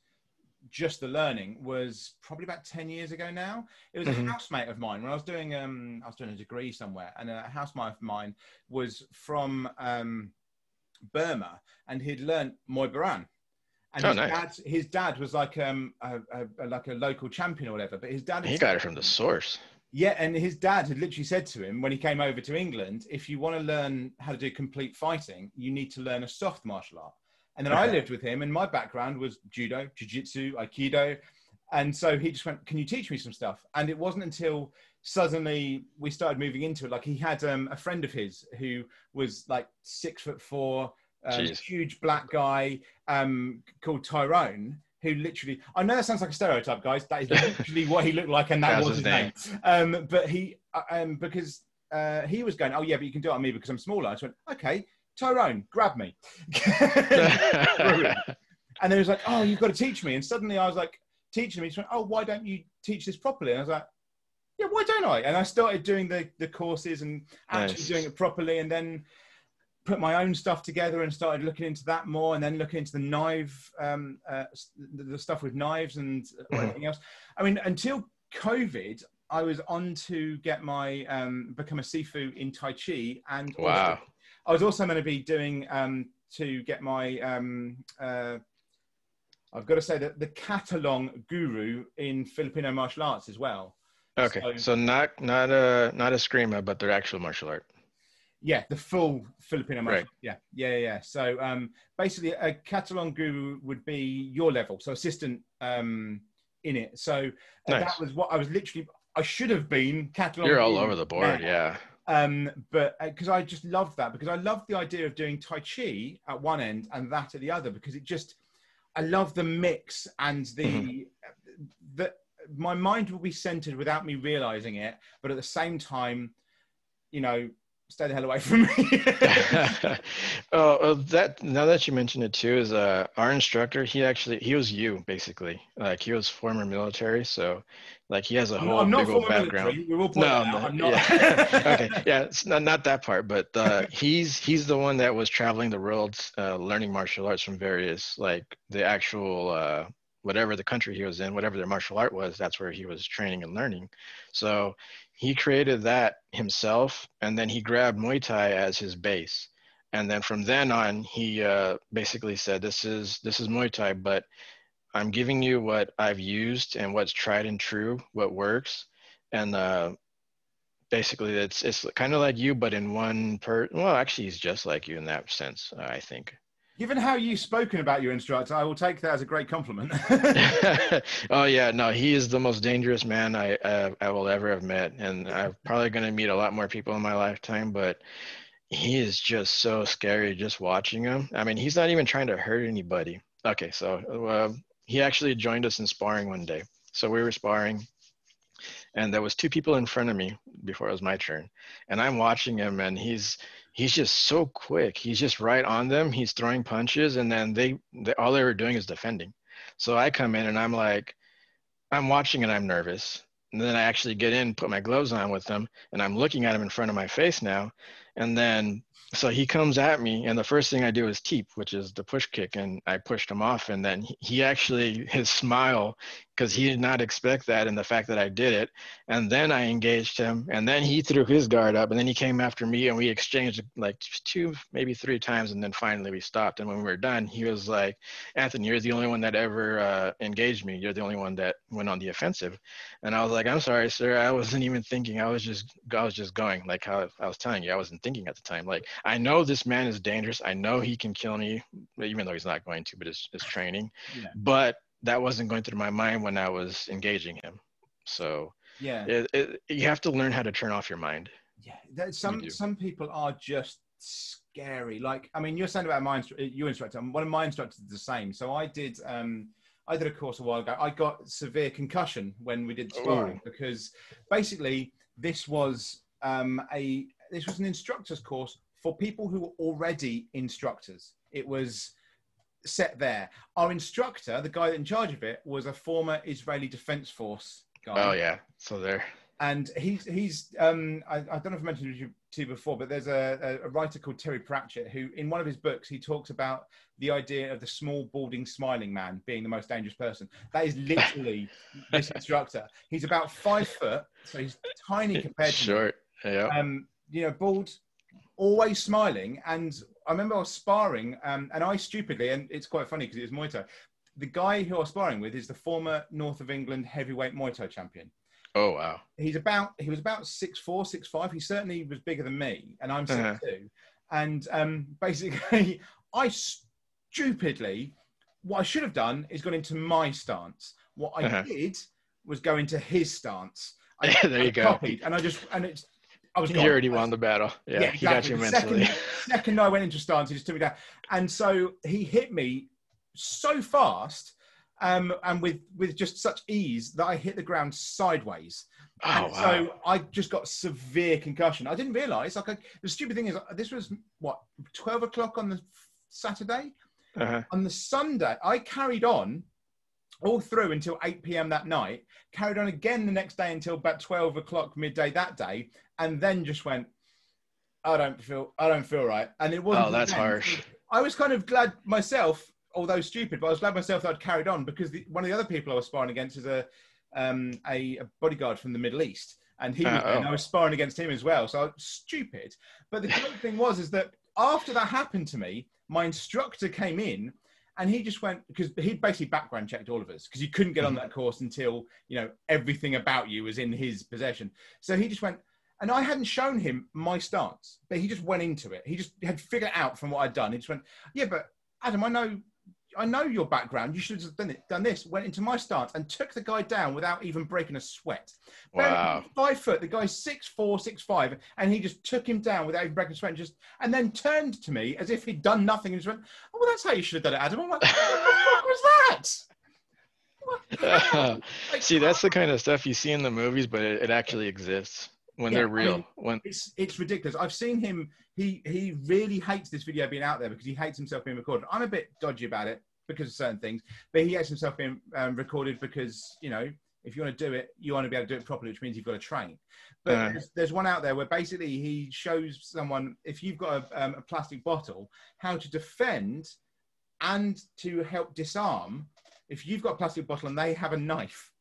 just the learning was probably about 10 years ago now it was Mhm. a housemate of mine when i was doing um i was doing a degree somewhere and a housemate of mine was from um burma and he'd learnt Muay Boran. And Oh, his nice. dad his dad was like um a, a, like a local champion or whatever but his dad he got it from the source. yeah, and his dad had literally said to him when he came over to England, if you want to learn how to do complete fighting, you need to learn a soft martial art. And then I lived with him, and my background was judo, jiu-jitsu, aikido, and so he just went, "Can you teach me some stuff?" And it wasn't until suddenly we started moving into it. Like he had um, a friend of his who was like six foot four, um, huge black guy um, called Tyrone. Who literally? I know that sounds like a stereotype, guys. That is literally what he looked like, and that That's was his his name. Um, but he, uh, um, because uh, he was going, oh yeah, but you can do it on me because I'm smaller. I just went, okay, Tyrone, grab me. And then he was like, oh, you've got to teach me. And suddenly I was like, teaching me. He went, oh, why don't you teach this properly? And I was like, yeah, why don't I? And I started doing the the courses and actually Nice. doing it properly, and then put my own stuff together and started looking into that more, and then looking into the knife, um, uh, the, the stuff with knives and uh, Mhm. else. I mean, until COVID, I was on to get my um, become a sifu in Tai Chi, and also- I was also going to be doing um, to get my. Um, uh, I've got to say that the Katulong Guro in Filipino martial arts as well. Okay. so- So not not a not a screamer, but their actual martial art. Yeah, the full Filipino. Right. Yeah, yeah, yeah. So um, basically, a Katulong Guro would be your level, so assistant um, in it. So uh, Nice. that was what I was literally. I should have been Catalan. You're all over the board. now. Yeah. um but because i just loved that because i loved the idea of doing tai chi at one end and that at the other because it just i love the mix and the Mm-hmm. the my mind will be centered without me realizing it but at the same time you know stay the hell away from me oh, uh, that now that you mentioned it too, is uh our instructor. He actually he was you basically. Like he was former military, so like he has a I'm, whole not big old background. military. We're all No, out. no, I'm not. yeah. okay, yeah, it's not not that part, but uh, he's he's the one that was traveling the world, uh, learning martial arts from various like the actual uh, whatever the country he was in, whatever their martial art was. That's where he was training and learning. So he created that himself, and then he grabbed Muay Thai as his base. And then from then on, he uh, basically said, "This is this is Muay Thai, but I'm giving you what I've used and what's tried and true, what works, and uh, basically it's it's kind of like you, but in one per. Well, actually, he's just like you in that sense, I think. Given how you've spoken about your instructor i will take that as a great compliment oh yeah, no, he is the most dangerous man I uh, I will ever have met, and I'm probably gonna meet a lot more people in my lifetime, but he is just so scary just watching him. I mean, he's not even trying to hurt anybody. Okay, so uh, he actually joined us in sparring one day. So we were sparring, and there was two people in front of me before it was my turn, and I'm watching him, and he's he's just so quick. He's just right on them. He's throwing punches, and then they, they all they were doing is defending. So I come in and I'm like, I'm watching and I'm nervous. And then I actually get in, put my gloves on with them, and I'm looking at him in front of my face now. And then, so he comes at me, and the first thing I do is teep, which is the push kick, and I pushed him off. And then he- actually, his smile, because he did not expect that, and the fact that I did it. And then I engaged him, and then he threw his guard up, and then he came after me, and we exchanged like two, maybe three times, and then finally we stopped. And when we were done, he was like, Anthony, you're the only one that ever uh, engaged me. You're the only one that went on the offensive. And I was like, I'm sorry, sir. I wasn't even thinking. I was just, I was just going like how I was telling you. I wasn't thinking at the time. Like, I know this man is dangerous. I know he can kill me, even though he's not going to, but it's, it's training. Yeah. But that wasn't going through my mind when I was engaging him. So yeah it, it, you have to learn how to turn off your mind. Yeah, that, some some people are just scary. Like, I mean, you're saying about my your instructor. One of my instructors is the same. So I did. Um, I did a course a while ago. I got severe concussion when we did sparring because basically this was um, a this was an instructor's course for people who were already instructors. It was set there. Our instructor, the guy in charge of it, was a former Israeli Defense Force guy. Oh yeah, so there. And he's he's um, I, I, don't know if I mentioned it to you before, but there's a, a, writer called Terry Pratchett who, in one of his books, he talks about the idea of the small, balding, smiling man being the most dangerous person. That is literally this instructor. He's about five foot, so he's tiny compared to short. Yeah. Um, you know, bald, always smiling. And I remember I was sparring, um, and I stupidly, and it's quite funny because it was Muay Thai. The guy who I was sparring with is the former North of England heavyweight Muay Thai champion. Oh wow! He's about he was about six four, six five. He certainly was bigger than me, and I'm six uh-huh. two. And um, basically, I stupidly, what I should have done is gone into my stance. What I uh-huh. did was go into his stance. I, there you I go. Copied, and I just and it's I was. You already won the battle. Yeah, yeah exactly. he got you mentally. Second, second I went into stance, he just took me down, and so he hit me so fast, um, and with with just such ease that I hit the ground sideways. Oh, and wow. So I just got severe concussion. I didn't realise. Like I, the stupid thing is, this was what twelve o'clock on the Saturday. Uh-huh. On the Sunday, I carried on all through until 8 p.m. that night, carried on again the next day until about 12 o'clock midday that day, and then just went, I don't feel, I don't feel right. And it wasn't. Oh, that's harsh. I was kind of glad myself, although stupid, but I was glad myself that I'd carried on because the, one of the other people I was sparring against is a, um, a, a, bodyguard from the Middle East. And he, was, oh. and I was sparring against him as well. So I was stupid. But the great thing was, is that after that happened to me, my instructor came in and he just went because he basically background checked all of us because you couldn't get on mm-hmm. that course until you know everything about you was in his possession so he just went and i hadn't shown him my stance but he just went into it he just had figured out from what i'd done he just went yeah but adam i know I know your background. You should have done it, done this. Went into my stance and took the guy down without even breaking a sweat. Wow. Five foot. The guy's six four, six five, and he just took him down without even breaking a sweat. And just and then turned to me as if he'd done nothing and just went, "Oh, well, that's how you should have done it, Adam." I'm like, "What the fuck was that?" see, that's the kind of stuff you see in the movies, but it, it actually exists when yeah, they're real. I mean, when it's it's ridiculous. I've seen him. He he really hates this video being out there because he hates himself being recorded. I'm a bit dodgy about it because of certain things, but he hates himself being um, recorded because you know if you want to do it, you want to be able to do it properly, which means you've got to train. But uh, there's, there's, one out there where basically he shows someone if you've got a, um, a plastic bottle how to defend and to help disarm if you've got a plastic bottle and they have a knife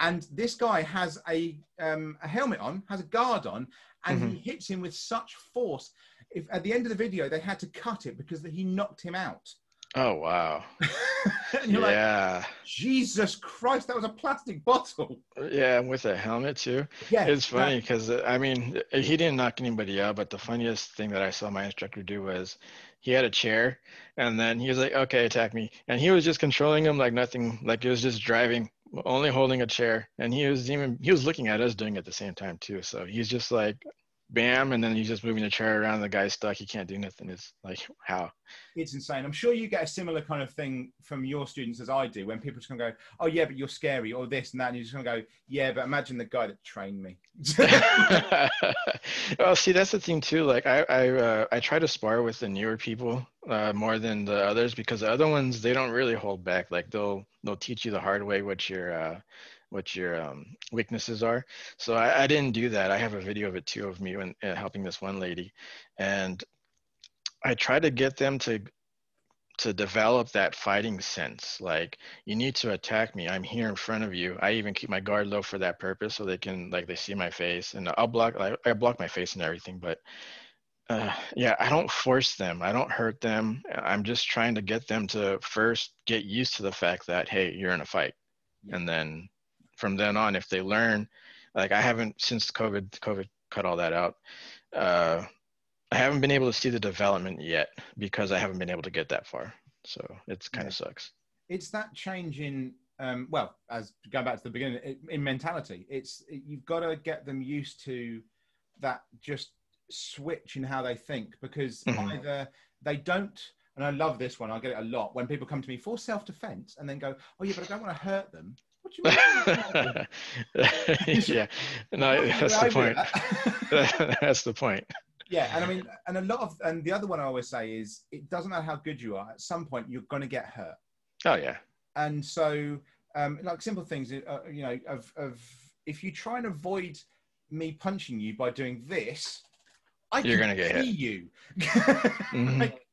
and this guy has a, um, a helmet on, has a guard on, and mm-hmm. he hits him with such force. If at the end of the video they had to cut it because he knocked him out. Oh wow! yeah. Like, Jesus Christ, that was a plastic bottle. Yeah, and with a helmet too. Yeah. It's funny because I mean he didn't knock anybody out, but the funniest thing that I saw my instructor do was he had a chair and then he was like, "Okay, attack me," and he was just controlling him like nothing, like he was just driving only holding a chair. And he was even he was looking at us doing it at the same time too. So he's just like bam and then he's just moving the chair around the guy's stuck. He can't do nothing. It's like how? It's insane. I'm sure you get a similar kind of thing from your students as i do when people just gonna go oh yeah but you're scary or this and that and you're just gonna go yeah but imagine the guy that trained me. Well see that's the thing too like i i uh, i try to spar with the newer people uh, more than the others because the other ones they don't really hold back. Like they'll they'll teach you the hard way what your uh, what your um, weaknesses are. So I, I, didn't do that. I have a video of it too of me when uh, helping this one lady, and I try to get them to to develop that fighting sense. Like you need to attack me. I'm here in front of you. I even keep my guard low for that purpose, so they can like they see my face, and I'll block. I, I block my face and everything, but. Uh, yeah, I don't force them. I don't hurt them. I'm just trying to get them to first get used to the fact that hey, you're in a fight, and then from then on, if they learn, like I haven't since COVID, COVID cut all that out. Uh, I haven't been able to see the development yet because I haven't been able to get that far. So it's kind of yeah. sucks. It's that change in, um, well, as going back to the beginning, in mentality, it's you've got to get them used to that just switch in how they think because mm-hmm. either they don't and I love this one. I get it a lot when people come to me for self defense and then go, "Oh yeah, but I don't want to hurt them." What do you mean? yeah, no, that's the point. That? that's the point. Yeah, and I mean, and a lot of, and the other one I always say is, it doesn't matter how good you are. At some point, you're going to get hurt. Oh yeah. And so, um, like simple things, uh, you know, of of if you try and avoid me punching you by doing this, I you're going to get hit. you. mm-hmm. like,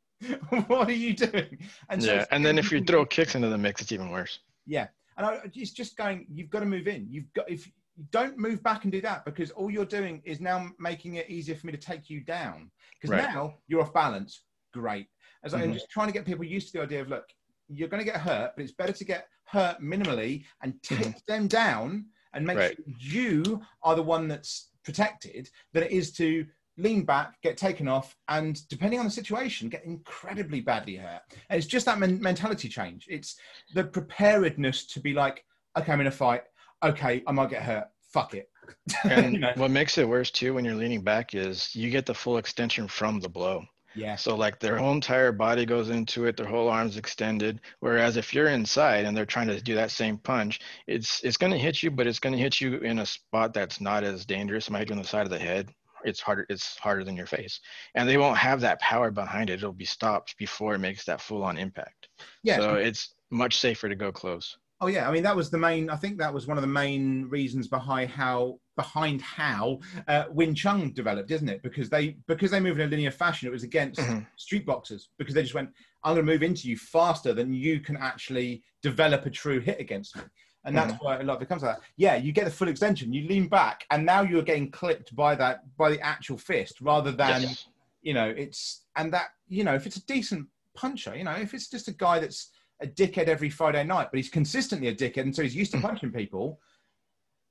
what are you doing? And so yeah, and then if you throw kicks into the mix, it's even worse. Yeah, and I, it's just going. You've got to move in. You've got if you don't move back and do that because all you're doing is now making it easier for me to take you down because right. now you're off balance. Great. As mm-hmm. I'm just trying to get people used to the idea of look, you're going to get hurt, but it's better to get hurt minimally and take mm-hmm. them down and make right. sure you are the one that's protected than it is to lean back, get taken off, and depending on the situation, get incredibly badly hurt. And it's just that men- mentality change. It's the preparedness to be like, okay, I'm in a fight. Okay, I might get hurt. Fuck it. and you know? what makes it worse too when you're leaning back is you get the full extension from the blow. Yeah. So like their whole entire body goes into it, their whole arms extended. Whereas if you're inside and they're trying to do that same punch, it's it's going to hit you, but it's going to hit you in a spot that's not as dangerous. It might be on the side of the head it's harder it's harder than your face. And they won't have that power behind it. It'll be stopped before it makes that full on impact. Yeah so it's much safer to go close. Oh yeah. I mean that was the main i think that was one of the main reasons behind how behind how uh, wing chun developed isn't it? Because they because they move in a linear fashion it was against mm-hmm. street boxers because they just went i'm going to move into you faster than you can actually develop a true hit against me and that's mm-hmm. why a lot of it comes like that. Yeah, you get the full extension, you lean back, and now you're getting clipped by that by the actual fist rather than yes. you know it's and that you know if it's a decent puncher, you know if it's just a guy that's a dickhead every Friday night, but he's consistently a dickhead, and so he's used to mm. punching people.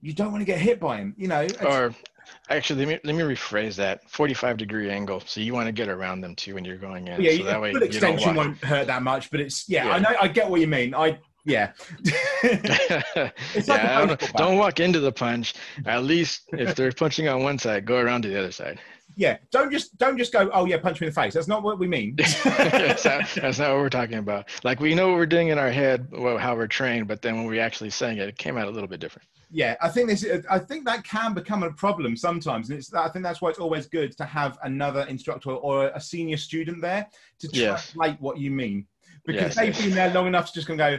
You don't want to get hit by him, you know. Or actually, let me let me rephrase that: forty-five degree angle. So you want to get around them too when you're going in. Yeah, so that way full extension won't hurt that much, but it's yeah, yeah. I know I get what you mean. I yeah. yeah, don't, don't, walk into the punch. At least if they're punching on one side, go around to the other side. Yeah, don't just don't just go. Oh yeah, punch me in the face. That's not what we mean. that's, not, that's, not, what we're talking about. Like we know what we're doing in our head, well, how we're trained, but then when we actually saying it, it came out a little bit different. Yeah, I think this. I think that can become a problem sometimes, and it's. I think that's why it's always good to have another instructor or a senior student there to translate yes. what you mean, because yes, they've yes. been there long enough to just go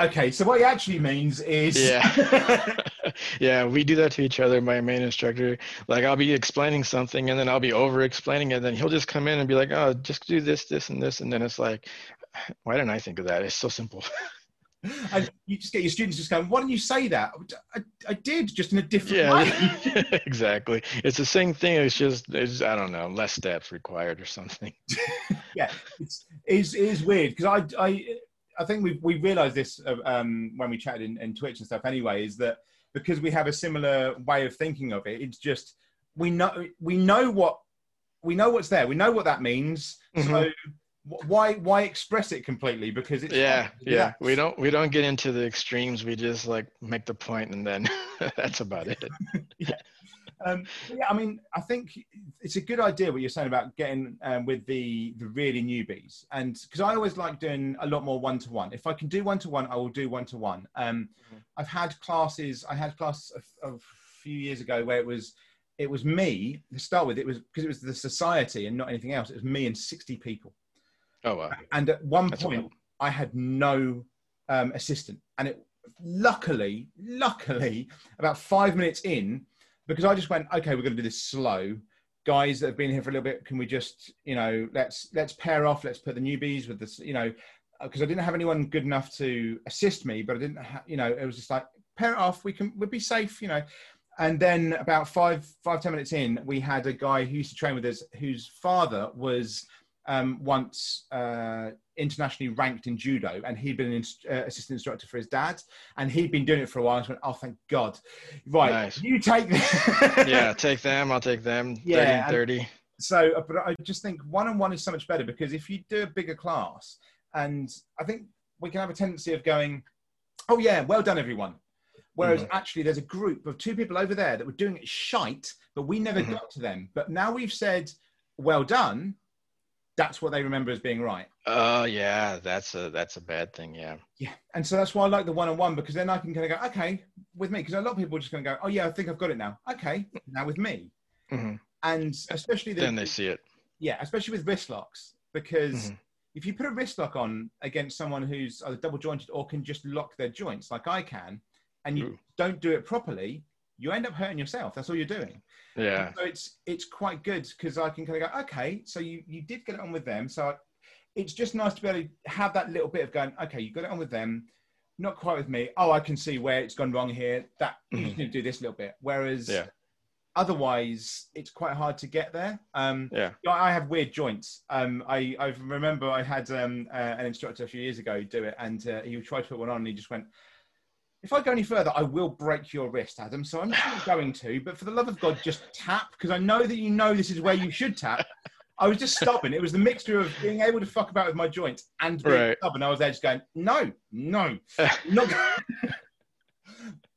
Okay, so what he actually means is yeah, yeah, we do that to each other. My main instructor, like I'll be explaining something and then I'll be over explaining it, and then he'll just come in and be like, "Oh, just do this, this, and this," and then it's like, why didn't I think of that? It's so simple. and you just get your students just going, "Why didn't you say that?" I, I did, just in a different yeah, way. exactly. It's the same thing. It's just, it's I don't know, less steps required or something. yeah, it's, it's, it is weird because I I I think we we realised this uh, um, when we chatted in, in Twitch and stuff. Anyway, is that because we have a similar way of thinking of it? It's just we know we know what we know what's there. We know what that means. Mm-hmm. So why why express it completely? Because it's yeah yeah. We don't we don't get into the extremes. We just like make the point and then that's about it. yeah. Um, yeah, I mean, I think it's a good idea what you're saying about getting um, with the the really newbies, and because I always like doing a lot more one to one. If I can do one to one, I will do one to one. I've had classes. I had class a, a, few years ago where it was it was me to start with. It was because it was the society and not anything else. It was me and sixty people. Oh wow! And at one That's point, I had no um, assistant, and it luckily, luckily, about five minutes in because I just went, okay, we're going to do this slow. Guys that have been here for a little bit, can we just, you know, let's let's pair off. Let's put the newbies with this, you know, uh, because I didn't have anyone good enough to assist me, but I didn't, ha- you know, it was just like pair off. We can, we'll be safe, you know. And then about five, five, ten minutes in, we had a guy who used to train with us, whose father was um, once uh, internationally ranked in judo, and he'd been an inst- uh, assistant instructor for his dad, and he'd been doing it for a while. I went, "Oh, thank God!" Right, nice. you take them. yeah, take them. I'll take them. Yeah, 30, 30. So, uh, but I just think one on one is so much better because if you do a bigger class, and I think we can have a tendency of going, "Oh yeah, well done, everyone." Whereas mm-hmm. actually, there's a group of two people over there that were doing it shite, but we never mm-hmm. got to them. But now we've said, "Well done." That's what they remember as being right. Oh uh, yeah, that's a that's a bad thing. Yeah. Yeah, and so that's why I like the one on one because then I can kind of go, okay, with me, because a lot of people are just going to go, oh yeah, I think I've got it now. Okay, now with me, mm-hmm. and especially the, then they see it. Yeah, especially with wrist locks because. Mm-hmm. If you put a wrist lock on against someone who's either double jointed or can just lock their joints like I can, and you Ooh. don't do it properly, you end up hurting yourself. That's all you're doing. Yeah. so it's it's quite good because I can kind of go, okay, so you you did get it on with them. So I, it's just nice to be able to have that little bit of going, okay, you got it on with them, not quite with me. Oh, I can see where it's gone wrong here. That you need to do this little bit. Whereas yeah. otherwise, it's quite hard to get there. Um, yeah. I have weird joints. Um, I I remember I had um, uh, an instructor a few years ago do it, and uh, he tried to put one on, and he just went if I go any further, I will break your wrist, Adam. So I'm not going to. But for the love of God, just tap because I know that you know this is where you should tap. I was just stubborn. It was the mixture of being able to fuck about with my joints and being right. stubborn. I was there just going, no, no, not.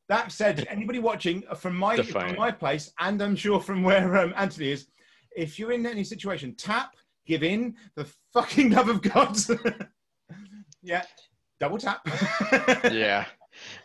that said, anybody watching from my from my place, and I'm sure from where um, Anthony is, if you're in any situation, tap, give in, the fucking love of God. yeah, double tap. yeah.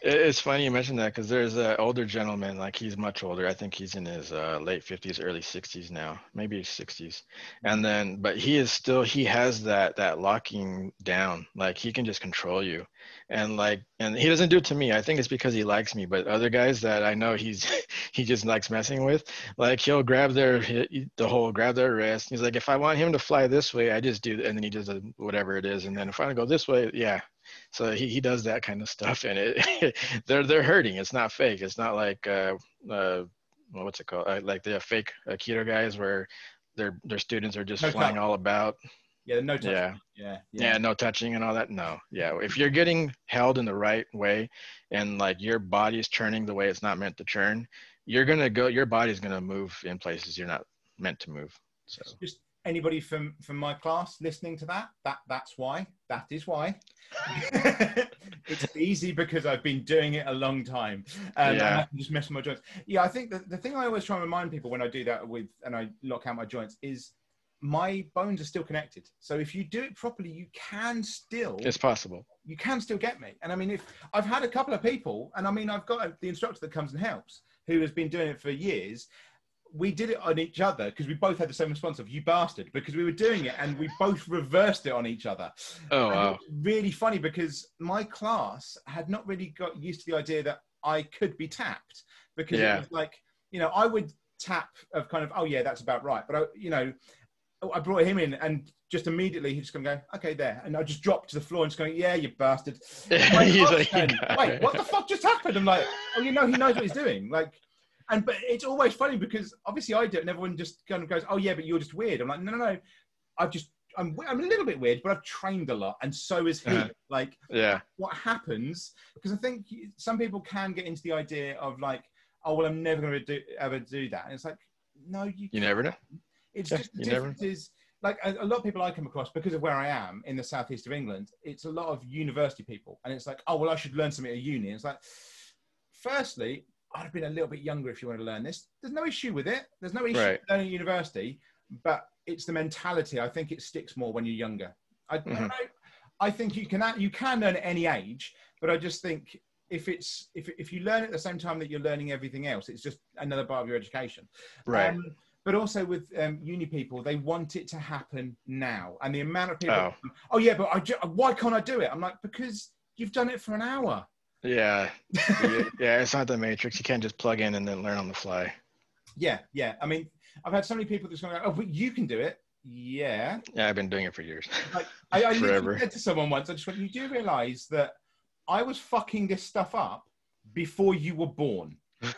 It's funny you mentioned that because there's an older gentleman, like he's much older. I think he's in his uh, late 50s, early 60s now, maybe 60s. And then, but he is still, he has that that locking down. Like he can just control you, and like, and he doesn't do it to me. I think it's because he likes me. But other guys that I know, he's he just likes messing with. Like he'll grab their the whole grab their wrist. He's like, if I want him to fly this way, I just do, and then he does a, whatever it is. And then if I want to go this way, yeah, so he, he does that kind of stuff and it they're they're hurting. It's not fake. It's not like uh, uh what's it called? Uh, like the fake uh, keto guys where their their students are just no flying all about. Yeah no touching. Yeah. yeah yeah no touching and all that. No. Yeah if you're getting held in the right way and like your body's churning the way it's not meant to churn you're gonna go your body's gonna move in places you're not meant to move. So just anybody from from my class listening to that? That that's why. That is why. It's easy because i've been doing it a long time. Um, yeah. and i can just mess with my joints. Yeah i think the, the thing i always try and remind people when i do that with and i lock out my joints is my bones are still connected. So if you do it properly you can still it's possible. you can still get me. And i mean if i've had a couple of people and i mean i've got the instructor that comes and helps who has been doing it for years we did it on each other because we both had the same response of "you bastard" because we were doing it and we both reversed it on each other. Oh wow! really funny because my class had not really got used to the idea that I could be tapped because yeah. it was like you know I would tap of kind of oh yeah that's about right, but I you know I brought him in and just immediately he's just gonna go okay there and I just dropped to the floor and just going yeah you bastard. Wait, like, Wait what the fuck just happened? I'm like oh you know he knows what he's doing like and but it's always funny because obviously I do it, and everyone just kind of goes, "Oh yeah, but you're just weird." I'm like, no, no, no. I've just I'm I'm a little bit weird, but I've trained a lot, and so is he. Uh-huh. Like, yeah, what happens? Because I think some people can get into the idea of like, oh well, I'm never going to do ever do that, and it's like, no, you. You never know. It's yeah, just the difference is like a, a, lot of people I come across because of where I am in the southeast of England. It's a lot of university people, and it's like, oh well, I should learn something at uni. And it's like, firstly, I'd have been a little bit younger if you want to learn this. There's no issue with it. There's no issue right. learning at university, but it's the mentality. I think it sticks more when you're younger. I, mm-hmm. I, I think you can you can learn at any age, but I just think if it's if if you learn at the same time that you're learning everything else, it's just another part of your education. Right. Um, but also with um, uni people, they want it to happen now, and the amount of people, oh, oh yeah, but I ju- why can't I do it? I'm like because you've done it for an hour. Yeah. yeah, it's not the matrix. You can't just plug in and then learn on the fly. Yeah, yeah. I mean, I've had so many people just going, "Oh, but you can do it." Yeah. Yeah, I've been doing it for years. Like, I, I Forever. said to someone once, I just went, "You do realize that I was fucking this stuff up before you were born."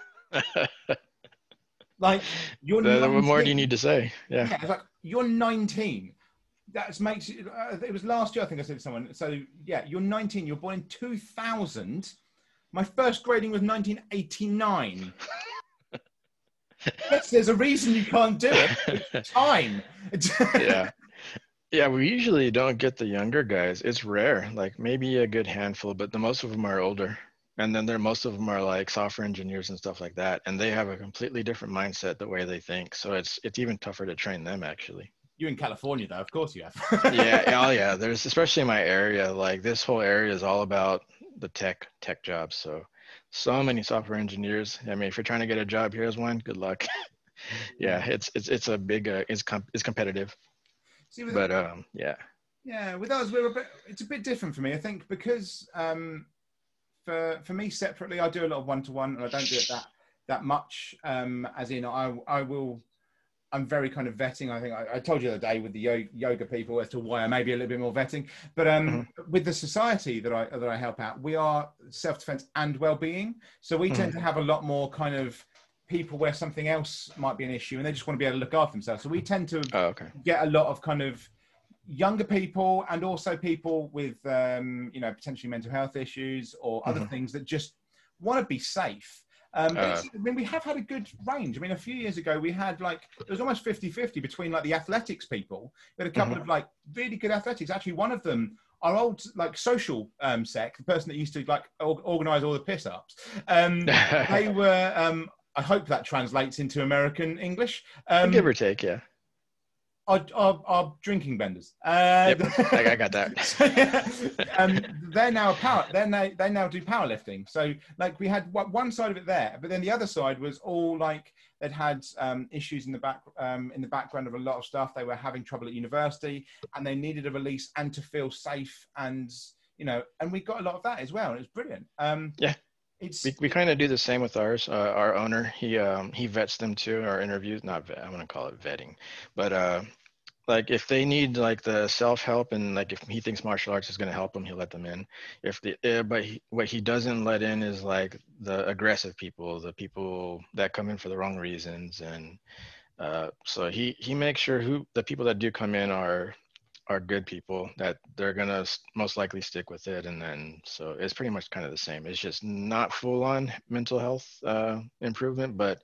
like you're. The, what more do you need to say? Yeah. yeah it's like you're 19 that makes it, uh, it was last year, I think I said to someone. So, yeah, you're 19, you're born in 2000. My first grading was 1989. yes, there's a reason you can't do it. It's time. yeah. Yeah, we usually don't get the younger guys. It's rare, like maybe a good handful, but the most of them are older. And then there, most of them are like software engineers and stuff like that, and they have a completely different mindset the way they think. So it's it's even tougher to train them actually you in California though, of course you have. yeah, oh yeah. There's especially in my area, like this whole area is all about the tech tech jobs. So so many software engineers. I mean, if you're trying to get a job here as one, good luck. yeah, it's it's it's a big uh, it's com- it's competitive. See, but um, yeah. Yeah, with us, we're a bit. It's a bit different for me. I think because um, for for me separately, I do a lot of one to one, and I don't do it that that much. Um, as in, I I will. I'm very kind of vetting. I think I, I told you the other day with the yoga people as to why I may be a little bit more vetting. But um, mm-hmm. with the society that I that I help out, we are self defense and well being. So we mm-hmm. tend to have a lot more kind of people where something else might be an issue, and they just want to be able to look after themselves. So we tend to oh, okay. get a lot of kind of younger people and also people with um, you know potentially mental health issues or other mm-hmm. things that just want to be safe um, uh, I mean, we have had a good range. I mean, a few years ago, we had like, it was almost 50 50 between like the athletics people. We had a couple mm-hmm. of like really good athletics. Actually, one of them, our old like social um, sec, the person that used to like organize all the piss ups, um, they were, um, I hope that translates into American English. Um, Give or take, yeah are, are, are drinking benders. Uh, yep, I got that. so, yeah, um, they're now power. They're now, they now do powerlifting. So like we had one side of it there, but then the other side was all like they'd had um, issues in the back um, in the background of a lot of stuff. They were having trouble at university, and they needed a release and to feel safe. And you know, and we got a lot of that as well. And it was brilliant. Um, yeah. It's, we, we kind of do the same with ours. Uh, our owner, he um, he vets them too. Our interviews, not vet, I'm gonna call it vetting, but uh, like if they need like the self help and like if he thinks martial arts is gonna help them, he'll let them in. If the uh, but he, what he doesn't let in is like the aggressive people, the people that come in for the wrong reasons, and uh, so he he makes sure who the people that do come in are are good people that they're gonna most likely stick with it and then so it's pretty much kind of the same. It's just not full on mental health uh, improvement but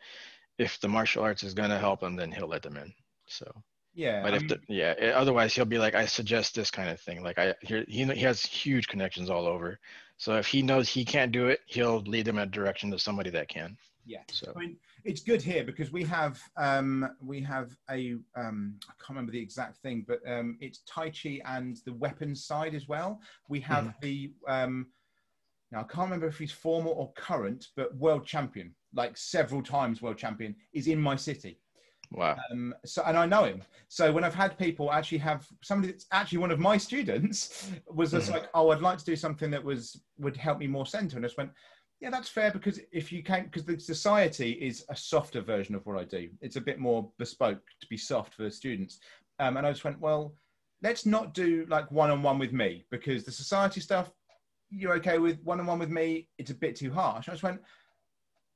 if the martial arts is gonna help them then he'll let them in so. Yeah but if the, yeah it, otherwise he'll be like i suggest this kind of thing like i he, he has huge connections all over so if he knows he can't do it he'll lead them in a direction to somebody that can. Yeah so. I mean, it's good here because we have um, we have a um, I can't remember the exact thing, but um, it's Tai Chi and the weapons side as well. We have mm. the um, now I can't remember if he's former or current, but world champion, like several times world champion, is in my city. Wow. Um, so, and I know him. So when I've had people actually have somebody that's actually one of my students was just mm. like, oh, I'd like to do something that was would help me more center, and I just went, yeah, that's fair because if you can, because the society is a softer version of what I do. It's a bit more bespoke to be soft for the students. Um, and I just went, well, let's not do like one on one with me because the society stuff, you're okay with one on one with me. It's a bit too harsh. I just went,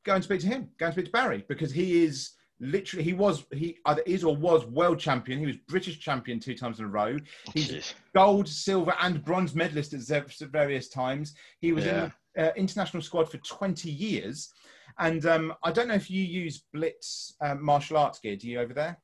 go and speak to him, go and speak to Barry because he is literally, he was, he either is or was world champion. He was British champion two times in a row. He's Jeez. gold, silver, and bronze medalist at various times. He was yeah. in uh, international squad for 20 years. And um, I don't know if you use Blitz um, martial arts gear. Do you over there?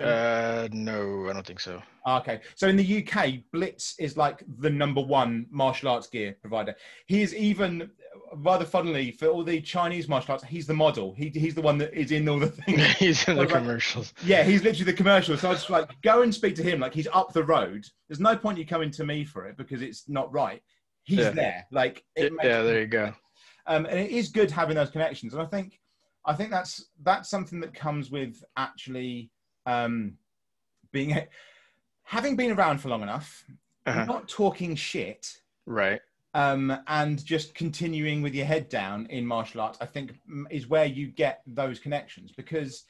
Uh, no, I don't think so. Ah, okay, so in the UK, Blitz is like the number one martial arts gear provider. He is even rather funnily for all the Chinese martial arts. He's the model. He, he's the one that is in all the things. he's in the like, commercials. Yeah, he's literally the commercial. So I was like go and speak to him. Like he's up the road. There's no point you coming to me for it because it's not right he's yeah. there. Like yeah, there you go. Um, and it is good having those connections, and I think I think that's that's something that comes with actually um, being having been around for long enough, uh-huh. not talking shit, right? Um, and just continuing with your head down in martial arts, I think is where you get those connections. Because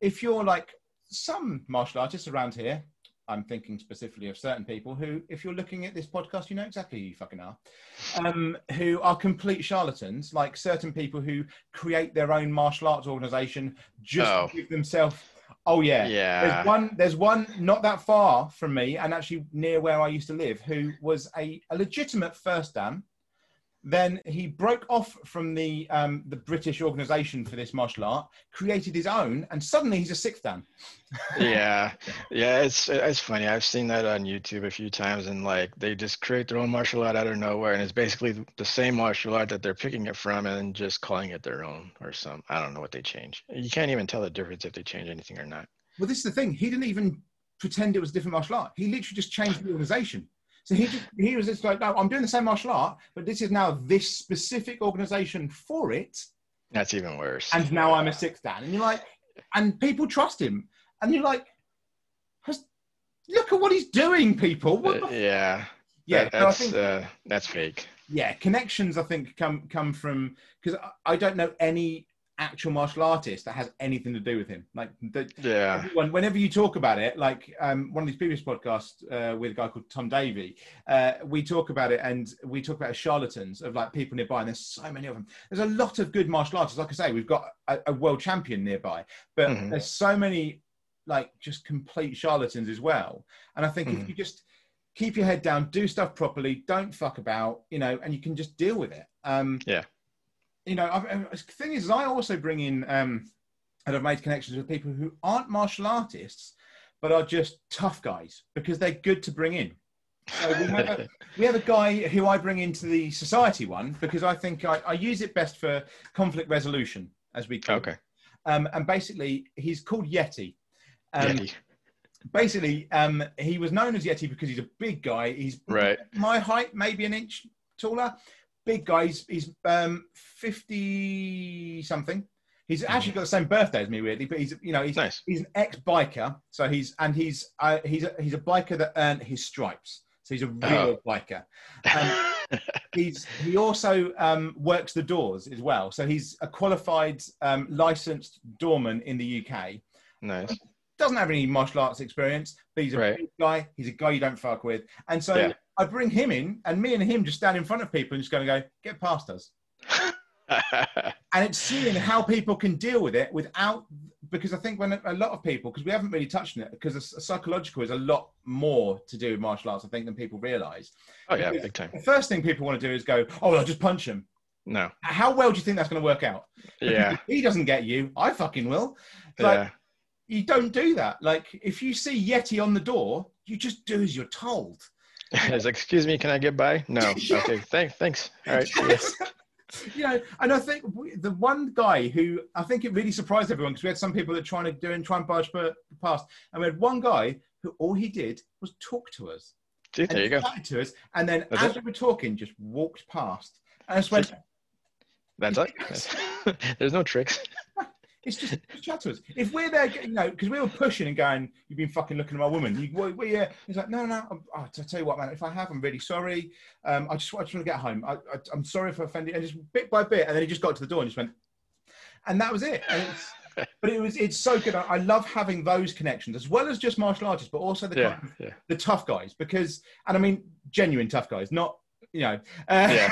if you're like some martial artists around here, I'm thinking specifically of certain people who, if you're looking at this podcast, you know exactly who you fucking are, um, who are complete charlatans, like certain people who create their own martial arts organization just oh. to give themselves. Oh yeah, yeah. There's one. There's one not that far from me, and actually near where I used to live, who was a, a legitimate first dan then he broke off from the um, the British organisation for this martial art, created his own, and suddenly he's a sixth dan. yeah, yeah, it's it's funny. I've seen that on YouTube a few times, and like they just create their own martial art out of nowhere, and it's basically the same martial art that they're picking it from, and just calling it their own or some. I don't know what they change. You can't even tell the difference if they change anything or not. Well, this is the thing. He didn't even pretend it was a different martial art. He literally just changed the organization. So he just, he was just like, no, I'm doing the same martial art, but this is now this specific organization for it. That's even worse. And now I'm a sixth dan. And you're like, and people trust him. And you're like, look at what he's doing, people. Uh, yeah. Yeah, That- that's think- uh, that's fake. yeah connections i think come come from because i don't know any actual martial artist that has anything to do with him like the, Yeah. everyone, whenever you talk about it like um, one of these previous podcasts uh, with a guy called tom davey uh, we talk about it and we talk about charlatans of like people nearby and there's so many of them there's a lot of good martial artists like i say we've got a, a world champion nearby but Mhm. there's so many like just complete charlatans as well and i think if Mhm. you just keep your head down, do stuff properly, don't fuck about, you know, and you can just deal with it. Um, Yeah. You know, I've, the thing is, I also bring in, um, and I've made connections with people who aren't martial artists, but are just tough guys because they're good to bring in. So we have a, we have a guy who I bring into the society one because I think I, I use it best for conflict resolution, as we call okay. it. Um, and basically, he's called Yeti. Um, Yeti. basically, um, he was known as Yeti because he's a big guy. He's Right. my height, maybe an inch taller. Big guy. He's, he's um, fifty something. He's actually got the same birthday as me, weirdly. But he's you know he's Nice. he's an ex biker. So he's and he's uh, he's a, he's a biker that earned his stripes. So he's a real biker. Um, he's he also um, works the doors as well. So he's a qualified um, licensed doorman in the UK nice. Doesn't have any martial arts experience, but he's a Right. big guy. He's a guy you don't fuck with. And so Yeah. I bring him in, and me and him just stand in front of people and just going to go, get past us. And it's seeing how people can deal with it without, because I think when a lot of people, because we haven't really touched on it, because psychological is a lot more to do with martial arts, I think, than people realize. oh yeah, big time. The first thing people want to do is go, oh, I'll just punch him. No. How well do you think that's going to work out? Because Yeah. he doesn't get you, I fucking will. Like, Yeah. You don't do that. Like if you see Yeti on the door, you just do as you're told. It's like, excuse me, can I get by? No. Yeah. Okay. Thanks. thanks. All right. ya. you know, and I think the one guy who I think it really surprised everyone because we had some people that trying to do and try and barge past, and we had one guy who all he did was talk to us. And there you go. to us, and then That's as it. we were talking, just walked past. And I just went, That's it. There's no tricks. It's just chat to us. If we're there, you know, because we were pushing and going, "You've been fucking looking at my woman." You, he's like, "No, no, no. I'm, oh, tell you what, man. If I have, I'm really sorry. Um, I just, I just want to get home. I, I, I'm sorry if I offended." And just bit by bit, and then he just got to the door and just went, and that was it. And it's, but it was, it's so good. I, I love having those connections as well as just martial artists, but also the Yeah. Yeah. the tough guys because, and I mean, genuine tough guys, not you know, uh,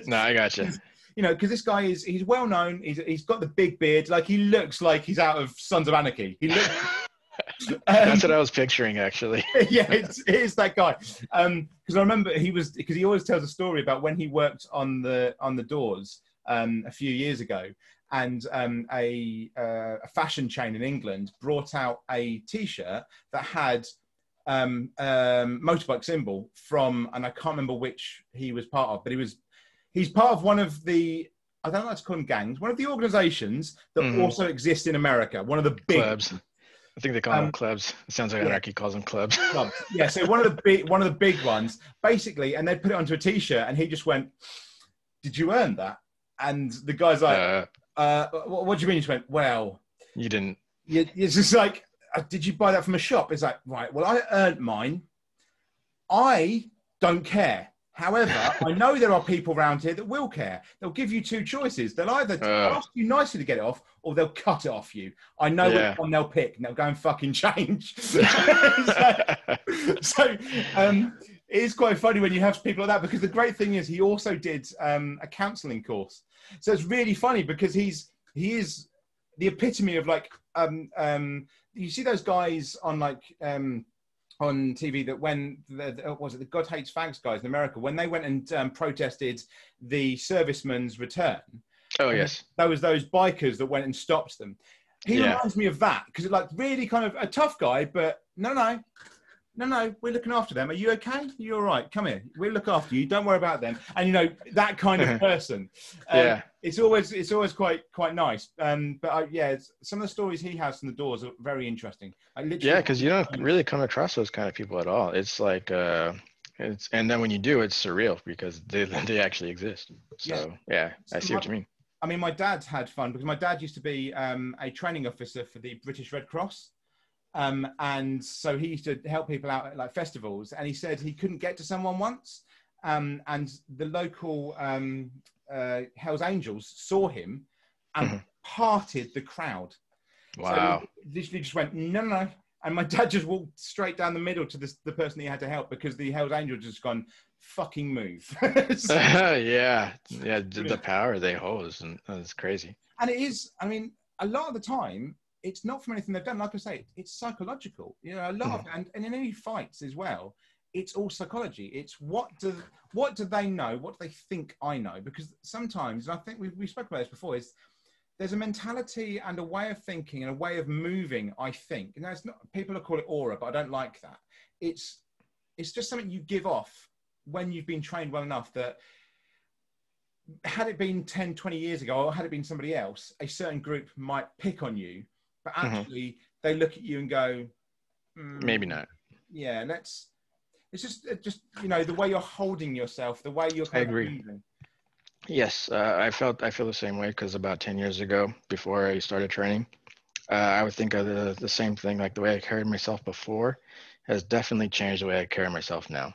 No, I got you. You know, because this guy is he's well known. He's he's got the big beard, like he looks like he's out of Sons of Anarchy. He looks. That's um, what I was picturing, actually. yeah, it's, it's that guy. Um, because I remember he was because he always tells a story about when he worked on the on the doors um a few years ago, and um a uh, a fashion chain in England brought out a T-shirt that had um um motorbike symbol from and I can't remember which he was part of, but he was he's part of one of the I don't like to call them gangs, one of the organizations that Mhm. also exist in America, one of the big Clubs. I think they call Um, them clubs. It sounds like yeah. Anarchy calls them clubs. clubs. Yeah, so one of the big one of the big ones, basically, and they put it onto a t-shirt, and he just went, "Did you earn that?" And the guy's like, Uh, uh, what, "What do you mean?" He just went, "Well, you didn't. it's just like, uh, did you buy that from a shop?" It's like, right. Well, I earned mine. I don't care. However, I know there are people around here that will care. They'll give you two choices. They'll either Uh. ask you nicely to get it off, or they'll cut it off you. I know Yeah. which one they'll pick, and they'll go and fucking change. so, so um, it is quite funny when you have people like that because the great thing is he also did um, a counselling course. So it's really funny because he's he is the epitome of like um, um, you see those guys on like um, on TV that when the, the- was it the God hates fags guys in America when they went and um, protested the serviceman's return oh, yes. there was those bikers that went and stopped them. He Yeah. reminds me of that because, it's like, really kind of a tough guy, but no, no, no, no, we're looking after them. Are you okay? You're all right. Come here. We'll look after you. Don't worry about them. And you know that kind of person. Um, Yeah. It's always it's always quite quite nice. Um, but I, yeah, it's, some of the stories he has from the doors are very interesting. I Yeah, because you don't really come across those kind of people at all. It's like uh it's and then when you do, it's surreal because they they actually exist. So yeah, I see what you mean. I mean, my dad had fun because my dad used to be um, a training officer for the British Red Cross. Um, and so he used to help people out at like festivals. And he said he couldn't get to someone once. Um, and the local um, uh, Hells Angels saw him and Mhm. parted the crowd. Wow. So he literally just went, no, no, no. And my dad just walked straight down the middle to this, the person he had to help because the Hells Angels just gone, fucking move. So- yeah, yeah. The, the power they hold is, it's crazy. and it is i mean a lot of the time it's not from anything they've done. Like i say it's psychological you know a lot of and, and in any fights as well it's all psychology. It's what do what do they know? What do they think i know? Because sometimes and i think we, we spoke about this before is there's a mentality and a way of thinking and a way of moving i think. And it's not people call it aura but i don't like that. It's it's just something you give off when you've been trained well enough that had it been 10 20 years ago or had it been somebody else a certain group might pick on you but Mhm. actually they look at you and go "Mm, Maybe not. yeah let's it's just just you know the way you're holding yourself the way you're I agree. moving. Yes, uh, I felt I feel the same way because about ten years ago, before I started training, uh, I would think of the the same thing. Like the way I carried myself before has definitely changed the way I carry myself now.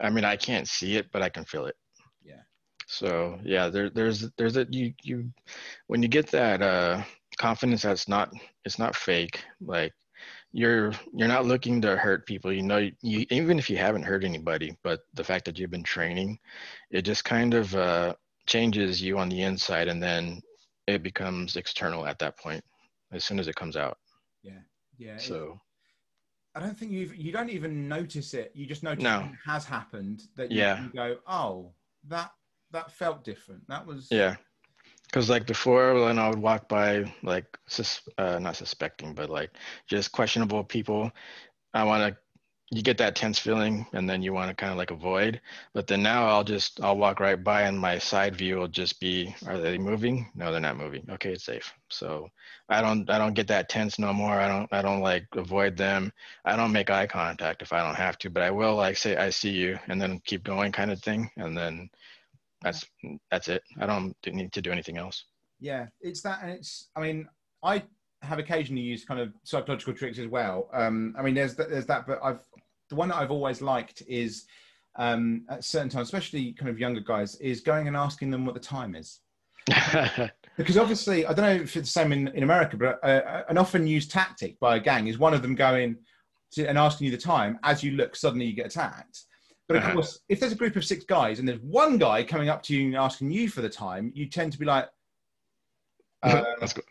I mean, I can't see it, but I can feel it. Yeah. So yeah, there there's there's a you you when you get that uh, confidence that's not it's not fake. Like you're you're not looking to hurt people. You know, you even if you haven't hurt anybody, but the fact that you've been training it just kind of uh, changes you on the inside and then it becomes external at that point as soon as it comes out yeah yeah so i don't think you've you don't even notice it you just notice No. it has happened that you, Yeah. you go oh that that felt different that was yeah because like before when i would walk by like sus- uh, not suspecting but like just questionable people i want to you get that tense feeling and then you want to kind of like avoid. But then now i'll just i'll walk right by and my side view will just be are they moving? No they're not moving. Okay it's safe. So i don't i don't get that tense no more. I don't i don't like avoid them. I don't make eye contact if i don't have to but i will like say i see you and then keep going kind of thing and then that's that's it i don't need to do anything else Yeah, it's that, and it's. I mean, I have occasionally used kind of psychological tricks as well. Um, I mean, there's that, there's that, but I've the one that I've always liked is um, at certain times, especially kind of younger guys, is going and asking them what the time is. Because obviously, I don't know if it's the same in, in America, but uh, an often used tactic by a gang is one of them going to, and asking you the time. As you look, suddenly you get attacked. But of Uh-huh. course, if there's a group of six guys and there's one guy coming up to you and asking you for the time, you tend to be like, uh, Let's go.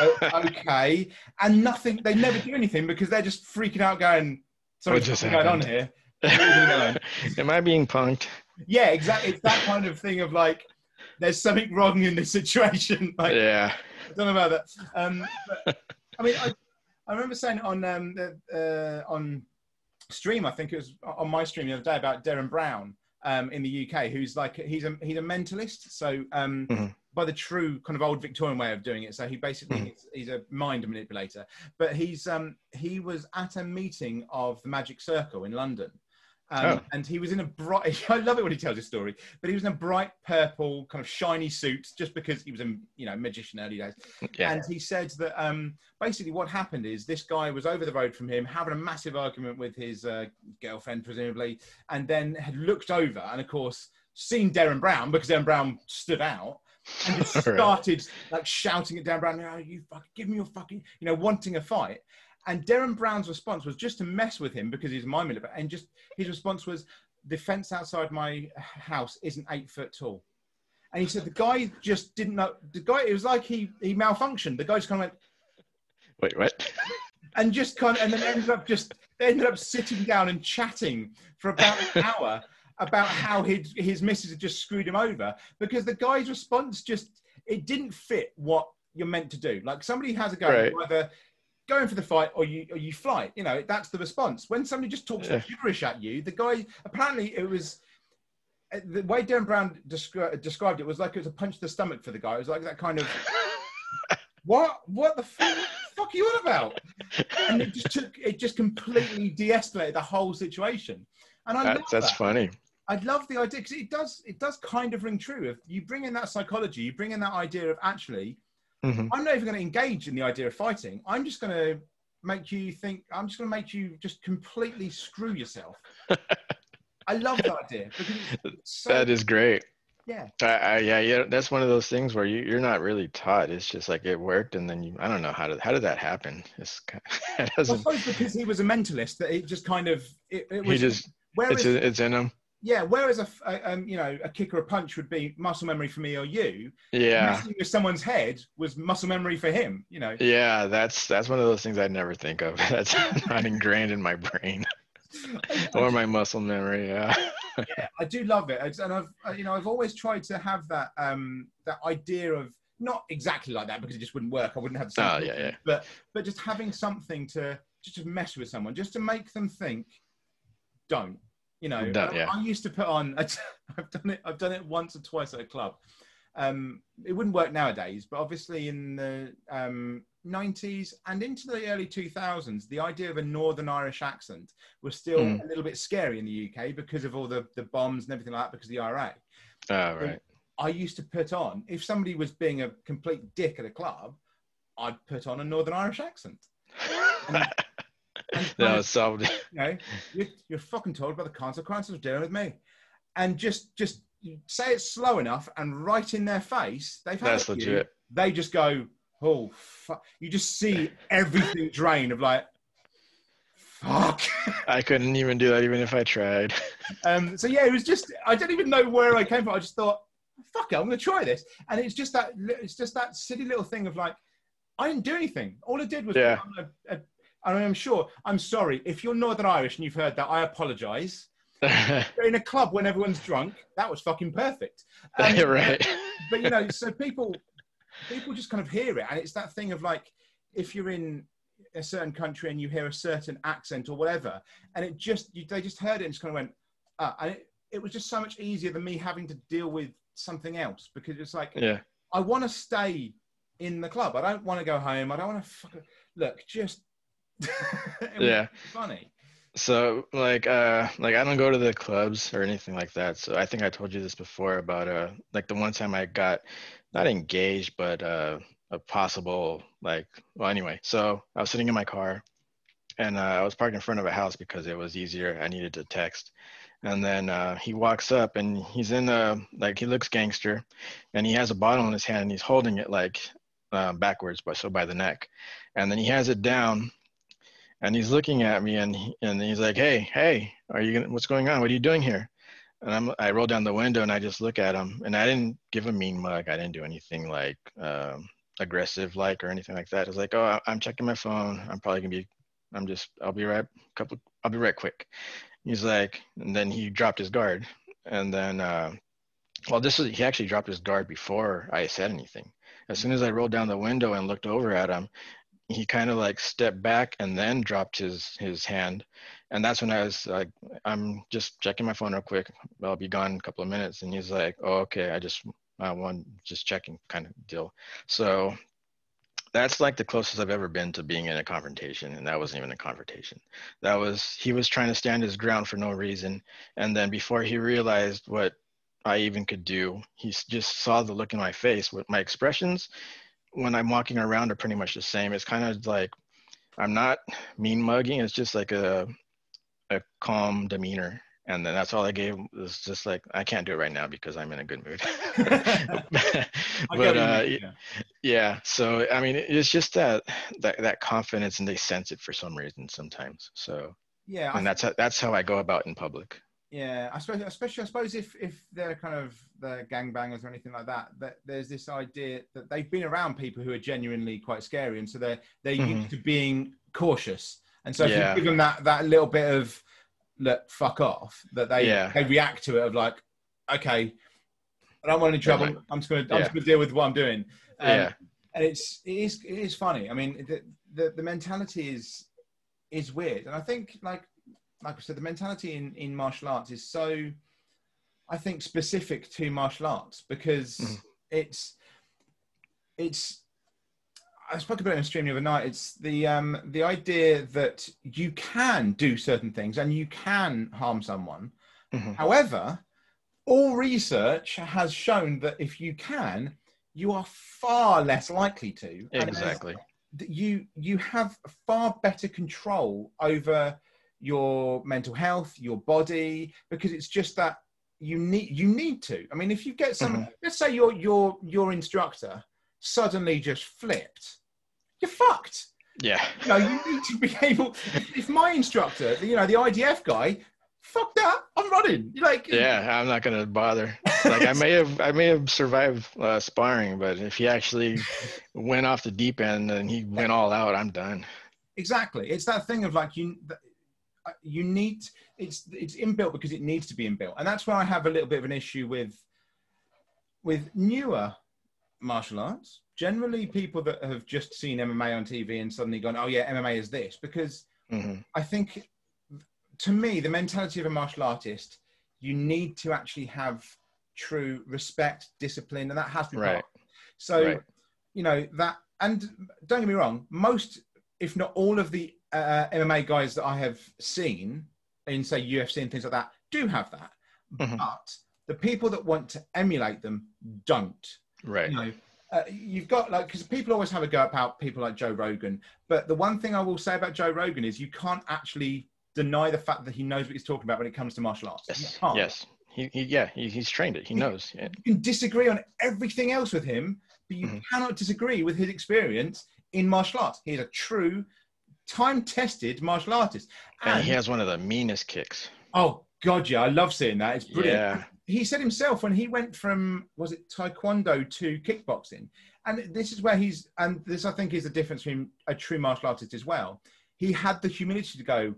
o- okay, and nothing. They never do anything because they're just freaking out, going, "Something's just going on happened?" here." Am I being punked? Yeah, exactly. It's that kind of thing of like, there's something wrong in this situation. Like, yeah. I don't know about that. Um, but, I mean, I, I remember saying on um, uh, on stream. I think it was on my stream the other day about Derren Brown um, in the UK, who's like he's a he's a mentalist. So um, Mhm. by the true kind of old Victorian way of doing it. So he basically Mhm. he's, he's a mind manipulator. But he's um, he was at a meeting of the Magic Circle in London. Um, Oh. And he was in a bright. I love it when he tells his story. But he was in a bright purple, kind of shiny suit, just because he was a you know magician early days. Yeah. And he said that um, basically what happened is this guy was over the road from him having a massive argument with his uh, girlfriend, presumably, and then had looked over and, of course, seen Derren Brown because Derren Brown stood out and just started like shouting at Derren Brown, oh, you fucking give me your fucking, you know, wanting a fight. And Derren Brown's response was just to mess with him because he's mind manipulator. And just his response was, the fence outside my house isn't eight foot tall. And he said the guy just didn't know. The guy, it was like he he malfunctioned. The guy just kind of went Wait, what? and just kind of, and then ended up just they ended up sitting down and chatting for about an hour about how his his missus had just screwed him over because the guy's response just it didn't fit what you're meant to do. Like somebody has a go, Right. you either go in for the fight or you or you fly. You know, that's the response. When somebody just talks Yeah. gibberish at you, the guy apparently it was uh, the way Derren Brown descri- described it was like it was a punch to the stomach for the guy. It was like that kind of what what the fuck, fuck are you on about? And it just took it just completely de-escalated the whole situation. And I That's, that's that. funny. I love the idea because it does it does kind of ring true. If you bring in that psychology, you bring in that idea of actually, Mhm. I'm not even going to engage in the idea of fighting. I'm just going to make you think. I'm just going to make you just completely screw yourself. I love that idea so, That is great. yeah. I, I, yeah, yeah. That's one of those things where you, you're not really taught. It's just like it worked, and then you. I don't know how did how did that happen. It's kind it I suppose because he was a mentalist that it just kind of it, it He was. just whereas, it's it's in him. Yeah, whereas a, a- um, you know a kick or a punch would be muscle memory for me or you. Yeah, Messing with someone's head was muscle memory for him. You know. yeah. That's that's one of those things I'd never think of. That's not ingrained in my brain or my muscle memory. Yeah. yeah, I do love it, and I've you know I've always tried to have that um that idea of not exactly like that because it just wouldn't work. I wouldn't have the same Oh, yeah, yeah. but but just having something to just to mess with someone, just to make them think, don't. You know, Don't, I- I used to put on. I've done it. I've done it once or twice at a club. Um, it wouldn't work nowadays, but obviously in the um, 90s and into the early 2000s, the idea of a Northern Irish accent was still Mm. a little bit scary in the UK because of all the, the bombs and everything like that because of the IRA. Oh, right. I used to put on, if somebody was being a complete dick at a club, I'd put on a Northern Irish accent. And kind was you know, you're, you're fucking told about the consequences of dealing with me. And just just say it slow enough and right in their face, they've had That's it to you, legit. They just go, oh, fuck. You just see everything drain of like, fuck. I couldn't even do that even if I tried. Um, so yeah, it was just I don't even know where I came from. I just thought, fuck it, I'm going to try this, and it's just that it's just that silly little thing of like, I didn't do anything. All I did was, Yeah. put on a, a, and I'm sure I'm sorry if you're Northern Irish and you've heard that. I apologise. You're in a club when everyone's drunk. That was fucking perfect. Um, right. but you know, so people people just kind of hear it, and it's that thing of like, if you're in a certain country and you hear a certain accent or whatever, and it just you, they just heard it and just kind of went, ah, and it, it was just so much easier than me having to deal with something else because it's like Yeah. I want to stay in the club. I don't want to go home. I don't want to fuck, look. Just Yeah. funny. So like uh like I don't go to the clubs or anything like that. So I think I told you this before about uh like the one time I got not engaged but uh a possible like well anyway. So I was sitting in my car and uh, I was parked in front of a house because it was easier. I needed to text. And then uh, he walks up and he's in a like he looks gangster and he has a bottle in his hand and he's holding it like uh, backwards but so by the neck. And then he has it down and he's looking at me and he, and he's like, "Hey, hey, are you gonna, what's going on? What are you doing here?" And I'm I roll down the window and I just look at him and I didn't give a mean mug. I didn't do anything like um, aggressive like or anything like that. It's like, "Oh, I'm checking my phone. I'm probably gonna be, I'm just, I'll be right, couple, I'll be right quick." He's like, and then he dropped his guard, and then, uh, well, this is he actually dropped his guard before I said anything. As soon as I rolled down the window and looked over at him, he kind of like stepped back and then dropped his his hand. And that's when i was like i'm just checking my phone real quick. I'll be gone in a couple of minutes. And he's like oh okay i just i want just checking kind of deal. So that's like the closest i've ever been to being in a confrontation. And that wasn't even a confrontation. That was he was trying to stand his ground for no reason. And then before he realized what i even could do he just saw the look in my face with my expressions when I'm walking around are pretty much the same. It's kind of like I'm not mean mugging. It's just like a a calm demeanor, and then that's all I gave. Was just like I can't do it right now because I'm in a good mood. But uh, yeah. yeah, so I mean, it's just that that that confidence, and they sense it for some reason sometimes. So, yeah, I and that's how, that's how I go about in public. Yeah, I suppose, especially I suppose if if they're kind of the gangbangers or anything like that, that there's this idea that they've been around people who are genuinely quite scary, and so they're they're used Mhm. to being cautious, and so if Yeah. you give them that that little bit of look fuck off, that they Yeah. they react to it of like, okay, I don't want any trouble. I'm just gonna I'm Yeah. just gonna deal with what I'm doing. Um, Yeah. and it's it is it is funny. I mean, the, the the mentality is is weird, and I think like like I said, the mentality in in martial arts is so, I think, specific to martial arts because Mhm. it's it's. I spoke about it in a stream the other night. It's the um, the idea that you can do certain things and you can harm someone. Mhm. However, all research has shown that if you can, you are far less likely to. Exactly. you you have far better control over your mental health, your body, because it's just that you need you need to. I mean, if you get some, Mhm. let's say your your your instructor suddenly just flipped, you're fucked. Yeah. You know, you need to be able. If my instructor, you know, the IDF guy, fuck that, I'm running. You're like, Yeah, I'm not gonna bother. Like I may have, I may have survived uh, sparring, but if he actually went off the deep end and he went all out, I'm done. exactly it's that thing of like you you need it's it's inbuilt because it needs to be inbuilt and that's where i have a little bit of an issue with with newer martial arts generally people that have just seen mma on tv and suddenly gone oh yeah mma is this because hmm i think to me the mentality of a martial artist you need to actually have true respect discipline and that has to be Right. part. so Right. you know that and don't get me wrong most if not all of the uh, mma guys that i have seen in say ufc and things like that do have that Mhm. but the people that want to emulate them don't Right. you know uh, you've got like because people always have a go about people like joe rogan but the one thing i will say about joe rogan is you can't actually deny the fact that he knows what he's talking about when it comes to martial arts You Yes. can't. Yes. He, he yeah, he, he's trained it. He knows. Yeah. you can disagree on everything else with him, but you Mhm. cannot disagree with his experience in martial arts. He's a true, time-tested martial artist. And And, he has one of the meanest kicks. oh god, yeah, I love seeing that. It's brilliant. Yeah. He said himself when he went from was it taekwondo to kickboxing, and this is where he's and this I think is the difference between a true martial artist as well. He had the humility to go.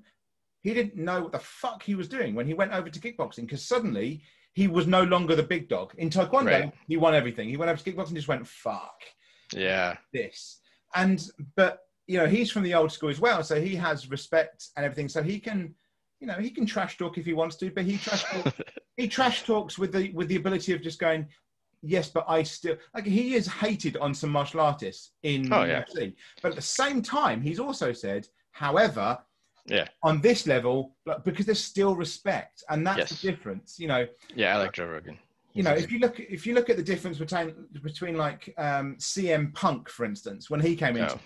He didn't know what the fuck he was doing when he went over to kickboxing because suddenly he was no longer the big dog. In taekwondo, Right. he won everything. He went over to kickboxing and just went fuck Yeah. this. And but you know he's from the old school as well, so he has respect and everything. So he can, you know, he can trash talk if he wants to, but he trash talk, he trash talks with the with the ability of just going, yes, but I still like he is hated on some martial artists in Oh, yeah. UFC, but at the same time he's also said, however. Yeah. On this level, like, because there's still respect, and that's Yes. the difference. You know, Yeah, I like Joe Rogan. you know, if you look if you look at the difference between between like um, CM Punk, for instance, when he came into Oh.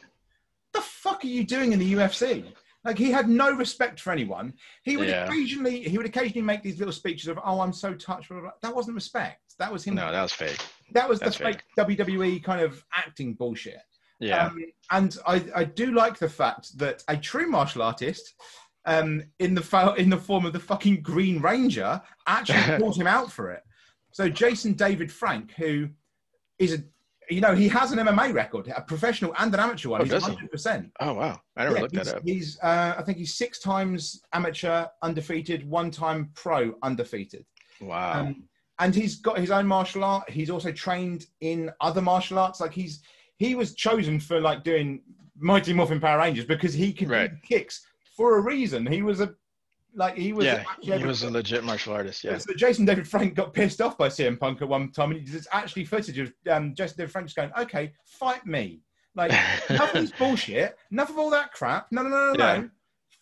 Fuck are you doing in the UFC? Like he had no respect for anyone. He would Yeah. occasionally he would occasionally make these little speeches of "Oh, I'm so touched." blah, blah. That wasn't respect. That was him. no, that was fake. that was the that's fake WWE kind of acting bullshit. Yeah. Um, and I, I do like the fact that a true martial artist, um, in the fo- in the form of the fucking Green Ranger, actually called him out for it. So Jason David Frank, who is a, you know, he has an MMA record, a professional and an amateur one. Oh, he's does he? 100. percent oh wow, I never yeah, looked that up. he's uh, I think he's six times amateur undefeated, one time pro undefeated. Wow. Um, and he's got his own martial art. He's also trained in other martial arts. Like he's he was chosen for like doing Mighty Morphin Power Rangers because he could Right. kicks for a reason. He was a like he was yeah, he was a legit martial artist. Yeah. so Jason David Frank got pissed off by CM Punk at one time, and there's actually footage of um, Jason David Frank just going, "Okay, fight me." Like enough of this bullshit, enough of all that crap. No, no, no, no, Yeah. no.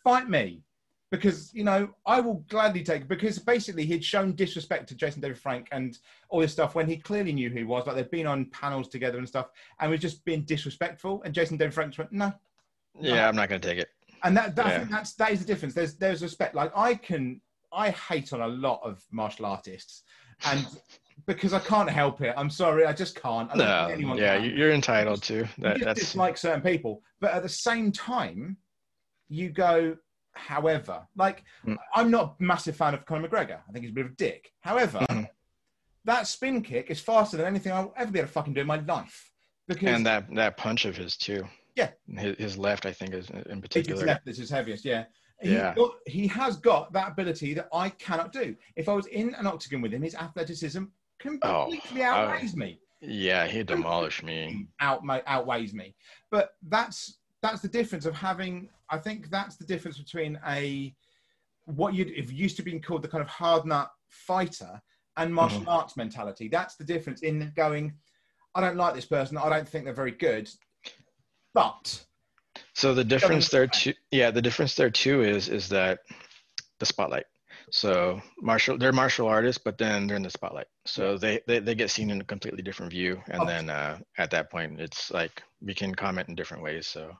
Fight me. Because, you know, I will gladly take because basically he'd shown disrespect to Jason David Frank and all this stuff when he clearly knew who he was. Like they'd been on panels together and stuff and was just being disrespectful. And Jason David Frank just went, No. Yeah, I'm not gonna take it. And that, that I Yeah. think that's that is the difference. There's there's respect. Like I can I hate on a lot of martial artists and because I can't help it. I'm sorry, I just can't. I don't No, anyone yeah, can. you- you're entitled to. you That, just that's dislike certain people, but at the same time, you go. However, like Mm. I'm not a massive fan of Conor McGregor. I think he's a bit of a dick. However, Mhm. that spin kick is faster than anything I'll ever be able to fucking do in my life. Because and that that punch of his too. Yeah. His, his left, I think, is in particular. his left that's his heaviest. Yeah. He, Yeah. got, he has got that ability that I cannot do. If I was in an octagon with him, his athleticism completely Oh, outweighs me. Yeah, he demolished me. Out, outweighs me. But that's that's the difference of having. I think that's the difference between a what you'd if used to being called the kind of hard nut fighter and martial Mhm. arts mentality. That's the difference in going. I don't like this person. I don't think they're very good, but So the difference there too, yeah, the difference there too is is that the spotlight. So martial, they're martial artists, but then they're in the spotlight. So they, they they get seen in a completely different view, and Oh. then uh, at that point, it's like we can comment in different ways. So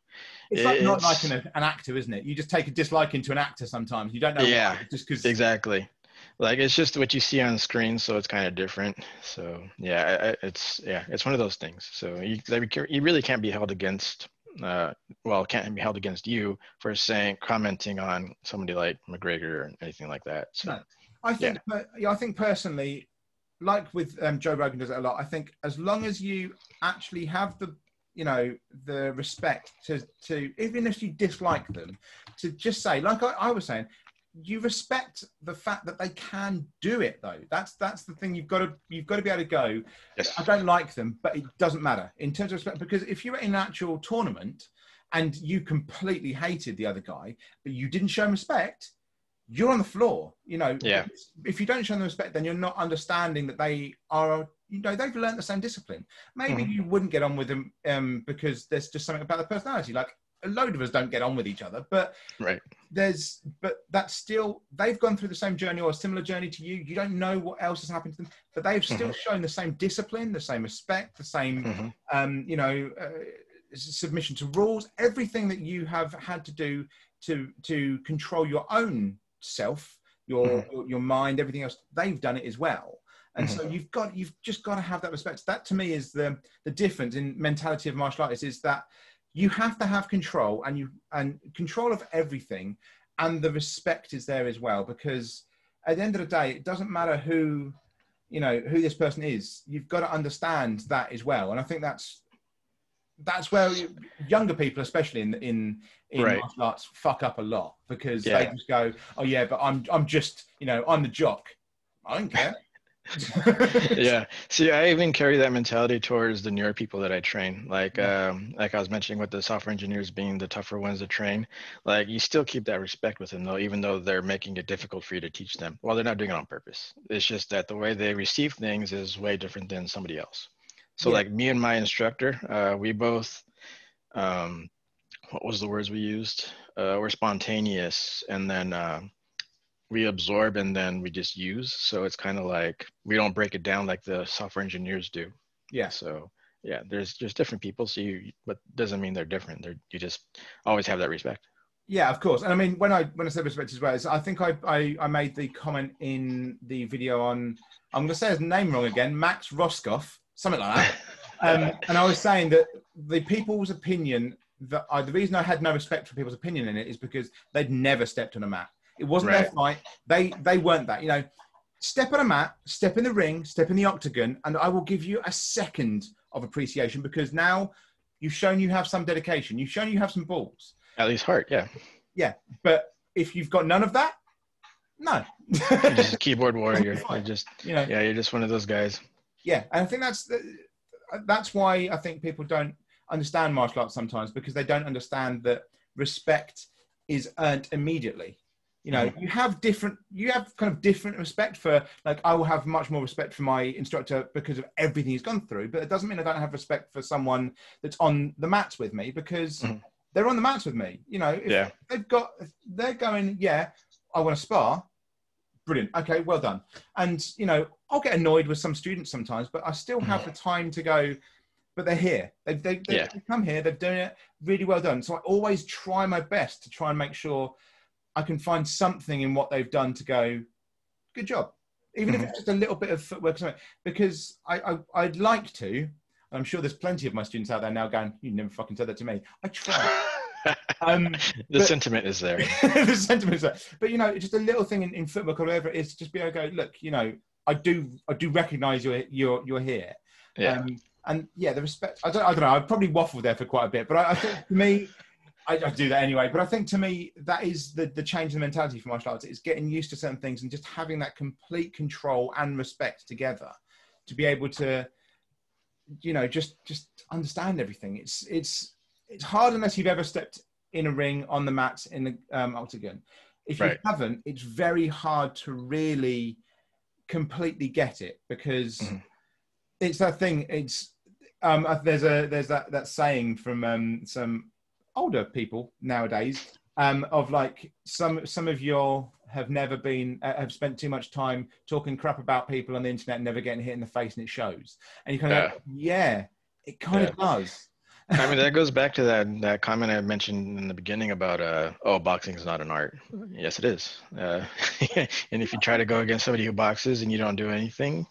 it's like not It's- like an, an actor, isn't it? You just take a dislike into an actor sometimes. You don't know. Yeah, why, just because. exactly, like it's just what you see on screen, so it's kind of different. So yeah, it's yeah, it's one of those things. So you you really can't be held against. Uh, well, can't be held against you for saying commenting on somebody like McGregor or anything like that. So No. I think, but yeah, I think personally, like with um, Joe Rogan does it a lot. I think as long as you actually have the, you know, the respect to to even if you dislike them, to just say, like I, I was saying, you respect the fact that they can do it though. That's that's the thing. You've got to you've got to be able to go. yes, I don't like them, but it doesn't matter in terms of respect because if you're in an actual tournament and you completely hated the other guy, but you didn't show him respect, you're on the floor. You know, Yeah. If you don't show them respect, then you're not understanding that they are. You know, they've learned the same discipline. Maybe Mhm. you wouldn't get on with them um, because there's just something about the personality. Like a load of us don't get on with each other, but right. there's but that's still they've gone through the same journey or a similar journey to you you don't know what else has happened to them but they've still shown the same discipline the same respect the same Mhm. um you know uh, submission to rules everything that you have had to do to to control your own self your Mhm. your, your mind everything else they've done it as well and so you've got you've just got to have that respect that to me is the the difference in mentality of martial artists is that you have to have control and you and control of everything and the respect is there as well because at the end of the day it doesn't matter who you know who this person is you've got to understand that as well. And i think that's that's where younger people especially in in in Right. martial arts fuck up a lot because they just go oh yeah but i'm i'm just you know i'm the jock. I don't care yeah. See i even carry that mentality towards the newer people that i train. Like um like i was mentioning with the software engineers being the tougher ones to train like you still keep that respect with them though even though they're making it difficult for you to teach them. Well they're not doing it on purpose. It's just that the way they receive things is way different than somebody else. So Yeah. like me and my instructor uh we both um what was the words we used? Uh we're spontaneous and then um we absorb and then we just use. So it's kind of like we don't break it down like the software engineers do. yeah So yeah, there's just different people. So you, but doesn't mean they're different. They're you just always have that respect. Yeah, of course. And I mean, when I when I said respect as well, is I think I, I I made the comment in the video on I'm going to say his name wrong again, Max Roscoff, something like that. Um, and I was saying that the people's opinion that I, the reason I had no respect for people's opinion in it is because they'd never stepped on a mat. It wasn't their fight. They they weren't that. You know, step on a mat, step in the ring, step in the octagon, and I will give you a second of appreciation because now you've shown you have some dedication. You've shown you have some balls. At least heart, yeah. Yeah, but if you've got none of that, no. You're just a keyboard warrior. You're just you know, yeah, you're just one of those guys. yeah, and I think that's the, that's why I think people don't understand martial arts sometimes because they don't understand that respect is earned immediately. You know, you have different, you have kind of different respect for, like, I will have much more respect for my instructor because of everything he's gone through, but it doesn't mean I don't have respect for someone that's on the mats with me because Mhm. they're on the mats with me. You know, if Yeah. they've got, they're going, yeah, I want to spar. Brilliant. Okay, well done. And you know, I'll get annoyed with some students sometimes, but I still have the time to go. But they're here. They've, they've, they've come here. They've done it really well done. So I always try my best to try and make sure I can find something in what they've done to go, good job. Even if Mhm. it's just a little bit of footwork, because I, I I'd like to. and I'm sure there's plenty of my students out there now going, "You never fucking said that to me." I try. Um, the But- sentiment is there. the sentiment is there. But you know, just a little thing in, in football or whatever it is, just be able to go, look, you know, I do I do recognise you're you're you're here. Yeah. Um, and yeah, the respect. I don't I don't know. I probably waffled there for quite a bit, but I, I think for me. I, I do that anyway, but I think to me that is the, the change in mentality for martial arts. is getting used to certain things and just having that complete control and respect together to be able to, you know, just just understand everything. It's it's it's hard unless you've ever stepped in a ring on the mats in the um, octagon. If you haven't, it's very hard to really completely get it because Mhm. it's that thing. It's um, uh, there's a there's that that saying from um, some older people nowadays um, of like some some of your have never been uh, have spent too much time talking crap about people on the internet and never getting hit in the face and it shows and you kind of go, yeah it kind of does I mean, that goes back to that that comment I mentioned in the beginning about uh, oh, boxing is not an art. Yes, it is. Uh, and if you try to go against somebody who boxes and you don't do anything,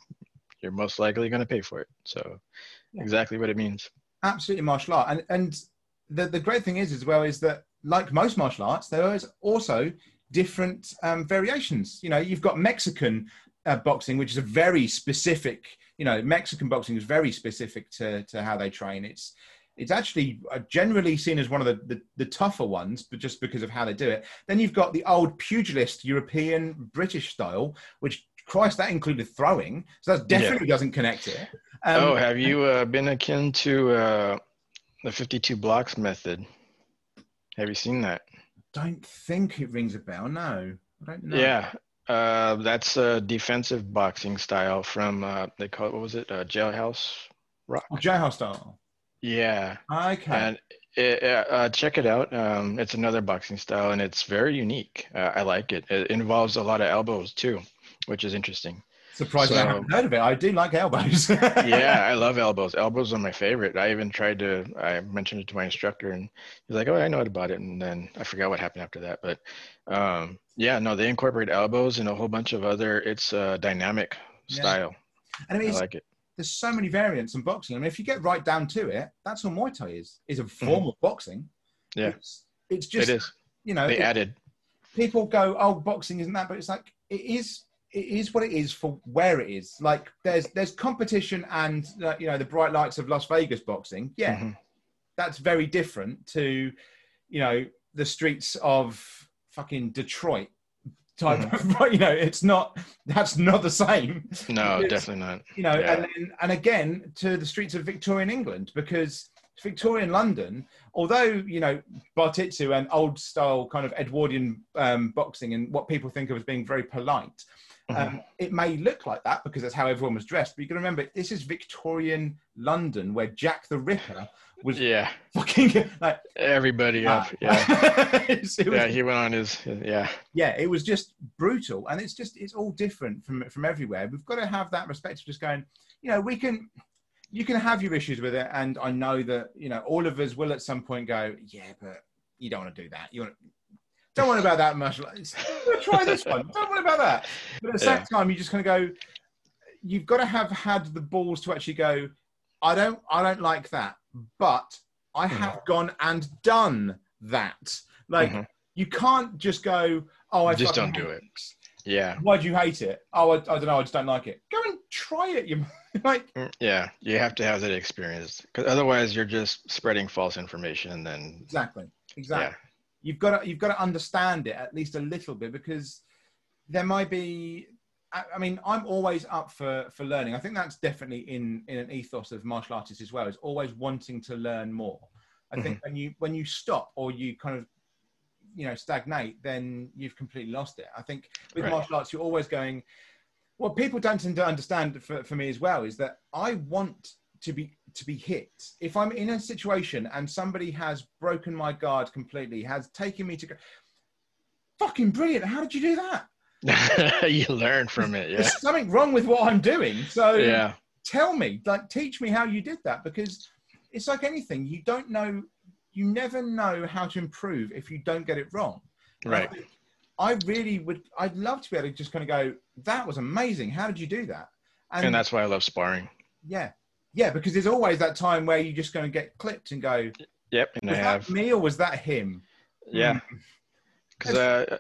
you're most likely going to pay for it. So, Yeah. exactly what it means. absolutely martial art and and the, the great thing is as well is that like most martial arts there is also different um, variations you know you've got mexican uh, boxing which is a very specific you know mexican boxing is very specific to to how they train it's it's actually uh, generally seen as one of the, the, the tougher ones, but just because of how they do it. Then you've got the old pugilist European British style, which Christ, that included throwing, so that definitely doesn't connect it. Um, oh, have you uh, been akin to uh, the 52 blocks method? Have you seen that? don't think it rings a bell. No, I don't know. Yeah. Uh, that's a defensive boxing style from, uh, they call it, what was it? Uh, Jailhouse Rock? Oh, Jailhouse style. Yeah. Okay. And it, uh, check it out. Um, it's another boxing style, and it's very unique. Uh, I like it. It involves a lot of elbows too, which is interesting. Surprisingly, I so- haven't heard of it. I do like elbows. Yeah, I love elbows. Elbows are my favorite. I even tried to. I mentioned it to my instructor, and he's like, "Oh, I know about it." And then I forgot what happened after that. But um, yeah, no, they incorporate elbows and a whole bunch of other. It's a dynamic Yeah. style. And I mean, I like it. there's so many variants in boxing. I mean, if you get right down to it, that's all Muay Thai is. Is a form of boxing. Mm-hmm. Yeah. It's, it's just it is. you know They it- added. people go, "Oh, boxing isn't that," but it's like it is. It is what it is for where it is. Like there's there's competition and uh, you know the bright lights of Las Vegas boxing. Yeah, Mhm. that's very different to you know the streets of fucking Detroit type Mm-hmm. of you know it's not that's not the same No, It's- definitely not. you know Yeah. and then, and again to the streets of Victorian England because Victorian London although you know Bartitsu and old style kind of Edwardian um, boxing and what people think of as being very polite. Um, it may look like that because that's how everyone was dressed but you can remember this is Victorian London where Jack the Ripper was yeah, fucking like everybody up. uh, Yeah, it was- yeah. He went on his. Yeah, yeah, it was just brutal, and it's just it's all different from from everywhere. We've got to have that respect of just going, you know, we can, you can have your issues with it, and I know that you know all of us will at some point go, yeah, but you don't want to do that. You want don't worry about that much. Try this one. Don't worry about that. But at the same time, you just kind of go, you've got to have had the balls to actually go. I don't, I don't like that, but I Mhm. have gone and done that. Like Mhm. you can't just go, oh, I Just don't do hate it. yeah, Why do you hate it? Oh, I, I don't know. I just don't like it. Go and try it. You like Mm, yeah. You have to have that experience, because otherwise you're just spreading false information, and then exactly, exactly. You've got to you've got to understand it at least a little bit because there might be. I, mean, I'm always up for for learning. I think that's definitely in in an ethos of martial artists as well. Is always wanting to learn more. I think mm-hmm. when you when you stop or you kind of you know stagnate, then you've completely lost it. I think with Right. martial arts, you're always going. What people don't tend to understand for, for me as well is that I want to be to be hit. If I'm in a situation and somebody has broken my guard completely, has taken me to go, fucking brilliant. How did you do that? you learn from it. Yeah, There's something wrong with what I'm doing. So yeah, tell me, like, teach me how you did that because it's like anything. You don't know, you never know how to improve if you don't get it wrong. And I right. think I really would. I'd love to be able to just kind of go, "That was amazing. How did you do that?" And that's why I love sparring. yeah, yeah, because there's always that time where you're just going to get clipped and go, Yep, and "Was that have. me or was that him?" Yeah, because uh,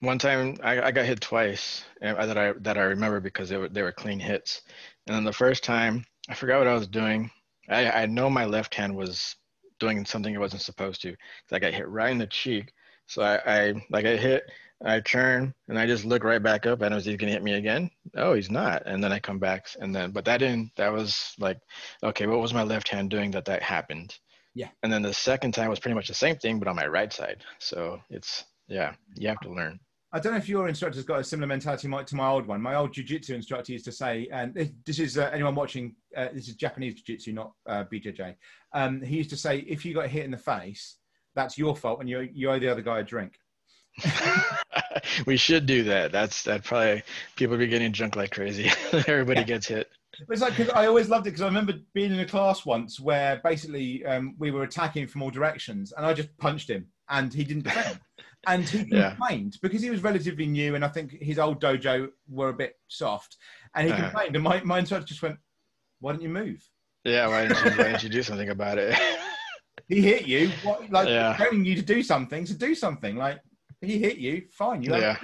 one time I, I got hit twice uh, that I that I remember because they were they were clean hits, and then the first time I forgot what I was doing. I I know my left hand was doing something it wasn't supposed to. So I got hit right in the cheek. So I, I like I hit, I turn, and I just look right back up, and was he's gonna hit me again? Oh, he's not. And then I come back, and then but that didn't. That was like, okay, what was my left hand doing that that happened? Yeah. And then the second time was pretty much the same thing, but on my right side. So it's yeah, you have to learn. I don't know if your instructor's got a similar mentality to my old one. My old jiu-jitsu instructor used to say, and this is uh, anyone watching, uh, this is Japanese jiu-jitsu, not uh, BJJ. Um, he used to say, if you got hit in the face, that's your fault, and you you owe the other guy a drink. we should do that. That's that probably people be getting drunk like crazy. Everybody yeah. gets hit. It's like cause I always loved it because I remember being in a class once where basically um, we were attacking from all directions, and I just punched him, and he didn't defend, and he complained yeah. because he was relatively new, and I think his old dojo were a bit soft, and he uh-huh. complained, and my my instructor just went, "Why don't you move?" Yeah, why didn't you, why didn't you do something about it? he hit you, what, like yeah. telling you to do something, to do something, like he hit you, fine. You yeah.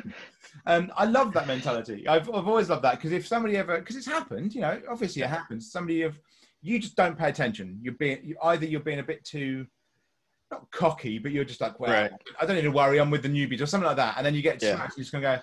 Um, I love that mentality. I've, I've always loved that because if somebody ever, because it's happened, you know, obviously it happens. Somebody of you just don't pay attention. You're being you, either you're being a bit too not cocky, but you're just like, well, right. I don't need to worry. I'm with the newbies or something like that. And then you get yeah. smacked. You're just gonna go.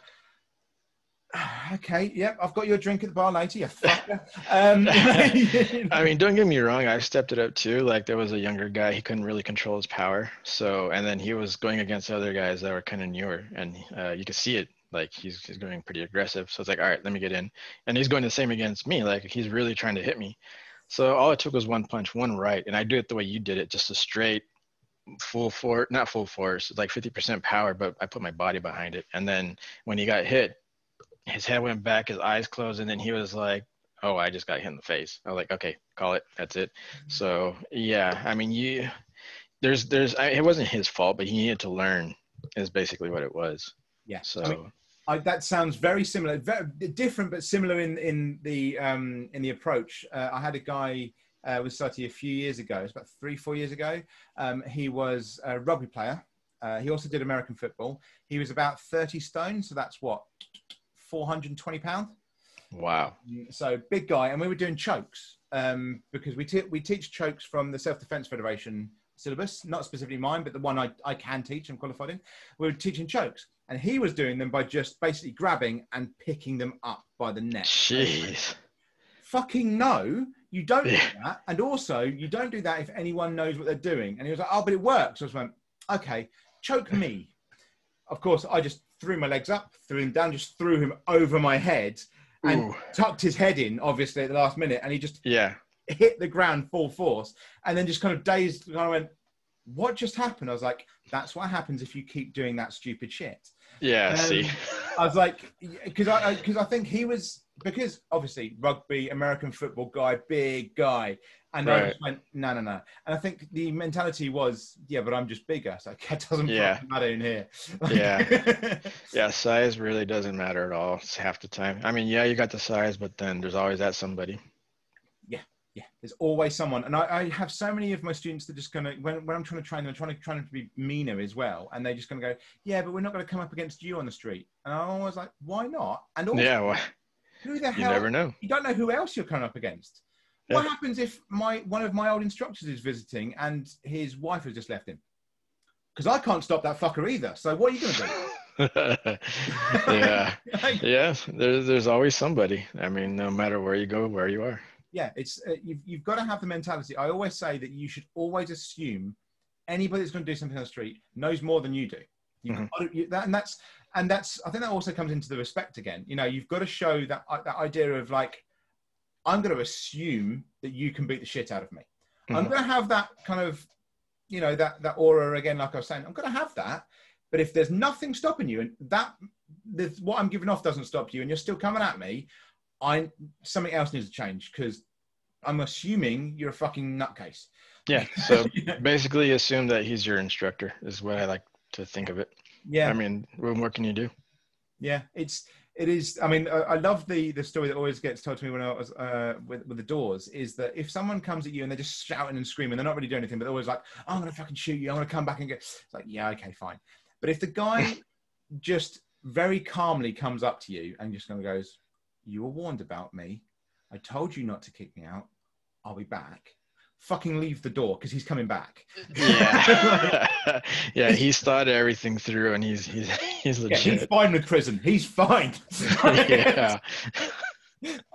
Okay, yep, I've got your drink at the bar later, you fucker. Um, I mean, don't get me wrong, I stepped it up too. Like there was a younger guy, he couldn't really control his power. So, and then he was going against other guys that were kind of newer, and uh, you could see it. Like he's he's going pretty aggressive. So it's like, all right, let me get in, and he's going the same against me. Like he's really trying to hit me. So all it took was one punch, one right, and I do it the way you did it, just a straight full force, not full force, like 50% power, but I put my body behind it. And then when he got hit, his head went back, his eyes closed, and then he was like, "Oh, I just got hit in the face." I was like, "Okay, call it. That's it." So yeah, I mean, you there's there's I, it wasn't his fault, but he needed to learn. Is basically what it was. Yeah. So. I mean, I, that sounds very similar, very different, but similar in in the um, in the approach. Uh, I had a guy uh, with savate a few years ago. It's about three, four years ago. Um, he was a rugby player. Uh, he also did American football. He was about 30 stone, so that's what 420 pounds. Wow. So big guy, and we were doing chokes um, because we te- we teach chokes from the Self Defense Federation syllabus, not specifically mine, but the one I, I can teach. I'm qualified in. We were teaching chokes, and he was doing them by just basically grabbing and picking them up by the neck. Jeez. Fucking no, you don't do that, and also you don't do that if anyone knows what they're doing. And he was like, "Oh, but it works." So I just went, "Okay, choke me." Of course, I just threw my legs up, threw him down, just threw him over my head, and Ooh. tucked his head in, obviously, at the last minute. And he just yeah hit the ground full force, and then just kind of dazed, kind of went, "What just happened?" I was like, "That's what happens if you keep doing that stupid shit." Yeah, um, see. I was like, because I because I think he was because obviously rugby, American football guy, big guy, and right. I just went, no, no, no. And I think the mentality was, yeah, but I'm just bigger, so it doesn't yeah. matter in here. yeah, yeah. Size really doesn't matter at all. It's half the time. I mean, yeah, you got the size, but then there's always that somebody. Yeah, yeah. There's always someone, and I, I have so many of my students that just gonna when, when I'm trying to train them, I'm trying to trying to be meaner as well, and they're just gonna go, yeah, but we're not gonna come up against you on the street. And I'm always like, why not? And also, yeah, well, who the hell? You never know. You don't know who else you're coming up against. What happens if my one of my old instructors is visiting and his wife has just left him? Because I can't stop that fucker either. So what are you going to do? yeah, yeah. There's there's always somebody. I mean, no matter where you go, where you are. Yeah, it's uh, you've you've got to have the mentality. I always say that you should always assume anybody that's going to do something on the street knows more than you do. Mm-hmm. To, you, that, and that's and that's I think that also comes into the respect again. You know, you've got to show that uh, that idea of like I'm going to assume that you can beat the shit out of me. Mm-hmm. I'm going to have that kind of, you know, that that aura again, like I was saying. I'm going to have that, but if there's nothing stopping you, and that what I'm giving off doesn't stop you, and you're still coming at me, I something else needs to change because I'm assuming you're a fucking nutcase. Yeah. So basically, assume that he's your instructor is what I like to think of it. Yeah. I mean, what more can you do? Yeah, it's it is. I mean, I love the the story that always gets told to me when I was uh, with with the doors is that if someone comes at you and they're just shouting and screaming, they're not really doing anything, but they're always like, oh, "I'm gonna fucking shoot you. I'm gonna come back and get." It's like, yeah, okay, fine. But if the guy just very calmly comes up to you and just kind of goes, "You were warned about me. I told you not to kick me out. I'll be back." Fucking leave the door because he's coming back. Yeah, yeah. He's thought everything through, and he's he's he's legit. Yeah, he's fine with prison. He's fine. yeah.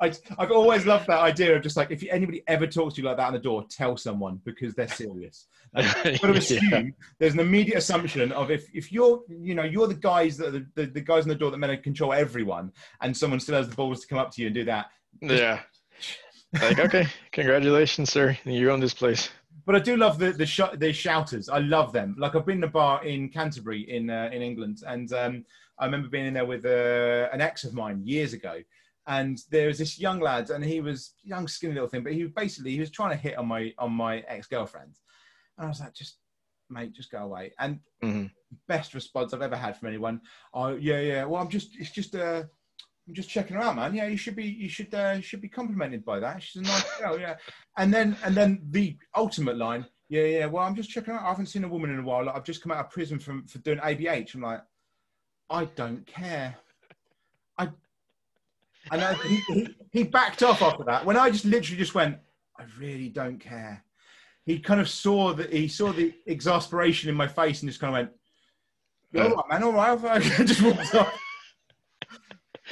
I, I've always loved that idea of just like if anybody ever talks to you like that on the door, tell someone because they're serious. Like, got to assume Yeah. there's an immediate assumption of if, if you're you know you're the guys that the, the, the guys on the door that meant to control everyone, and someone still has the balls to come up to you and do that. Yeah. Like, okay, congratulations, sir. You own this place. But I do love the the, sh- the shouters. I love them. Like I've been in a bar in Canterbury in uh, in England, and um, I remember being in there with uh, an ex of mine years ago. And there was this young lad, and he was young, skinny little thing, but he was basically he was trying to hit on my on my ex girlfriend, and I was like, just mate, just go away. And Mhm. best response I've ever had from anyone. Oh yeah, yeah. Well, I'm just it's just uh, I'm just checking her out, man. Yeah, you should be you should uh, should be complimented by that. She's a nice girl, yeah. And then and then the ultimate line, yeah, yeah. Well, I'm just checking out. I haven't seen a woman in a while. Like, I've just come out of prison from for doing ABH. I'm like, I don't care. I and I, he, he he backed off after that. When I just literally just went, I really don't care. He kind of saw that he saw the exasperation in my face and just kind of went, "You're all right, man. All right." I just walked off.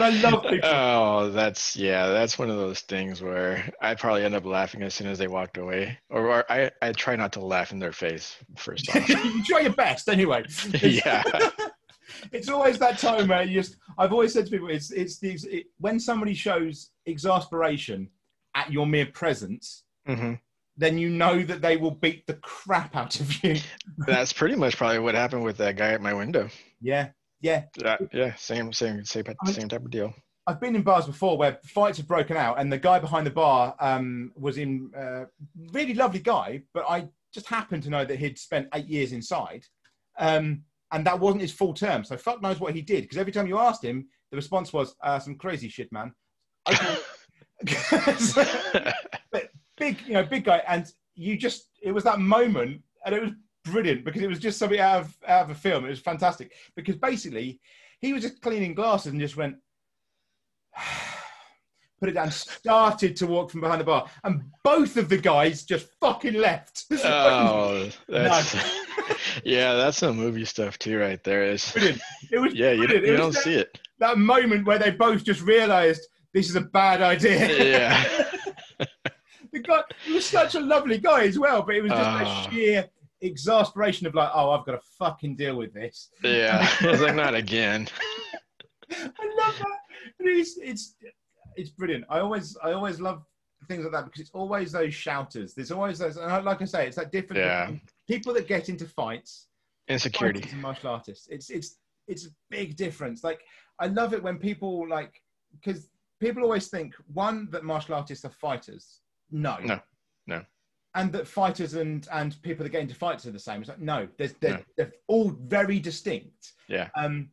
I love people. Oh, that's yeah, that's one of those things where I probably end up laughing as soon as they walked away, or, or I I try not to laugh in their face first off. you try your best anyway. Yeah, it's always that time where you just. I've always said to people, it's it's the it, when somebody shows exasperation at your mere presence, hmm then you know that they will beat the crap out of you. that's pretty much probably what happened with that guy at my window. Yeah, yeah. Yeah, yeah, same same same same type of deal. I've been in bars before where fights have broken out, and the guy behind the bar um, was in uh, really lovely guy, but I just happened to know that he'd spent eight years inside, um, and that wasn't his full term. So fuck knows what he did because every time you asked him, the response was uh, some crazy shit, man. Okay. big, you know, big guy, and you just it was that moment, and it was brilliant because it was just something out of out of a film. It was fantastic because basically he was just cleaning glasses and just went, put it down, started to walk from behind the bar, and both of the guys just fucking left. oh, that's yeah, that's some movie stuff too, right there. Is brilliant. It was yeah, you, you don't that, see it. that moment where they both just realised this is a bad idea. Yeah. the guy he was such a lovely guy as well, but it was just Ah. a sheer exasperation of like, oh, I've got to fucking deal with this. Yeah, it's like not again. I love that. It's it's it's brilliant. I always I always love things like that because it's always those shouters. There's always those, and like I say, it's that different Yeah. people that get into fights, Insecurity. fighters and martial artists. It's it's it's a big difference. Like I love it when people like because people always think one that martial artists are fighters. No, No, no. And that fighters and and people that get into fights are the same. It's like no, there's they're, No. they're all very distinct. Yeah. Um,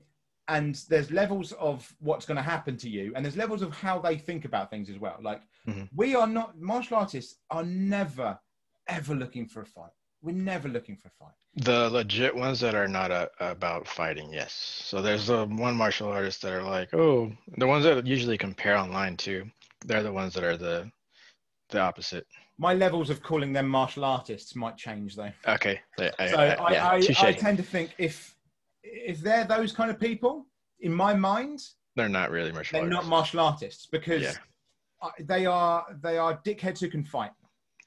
and there's levels of what's going to happen to you, and there's levels of how they think about things as well. Like Mhm. we are not martial artists are never ever looking for a fight. We're never looking for a fight. The legit ones that are not uh about fighting, yes. So there's the one martial artists that are like, oh, the ones that usually compare online too. They're the ones that are the the opposite. My levels of calling them martial artists might change though. Okay. So I- I, yeah, I. I tend to think if if they're those kind of people, in my mind, They're not really martial they're not martial artists because Yeah. They are they are dickheads who can fight.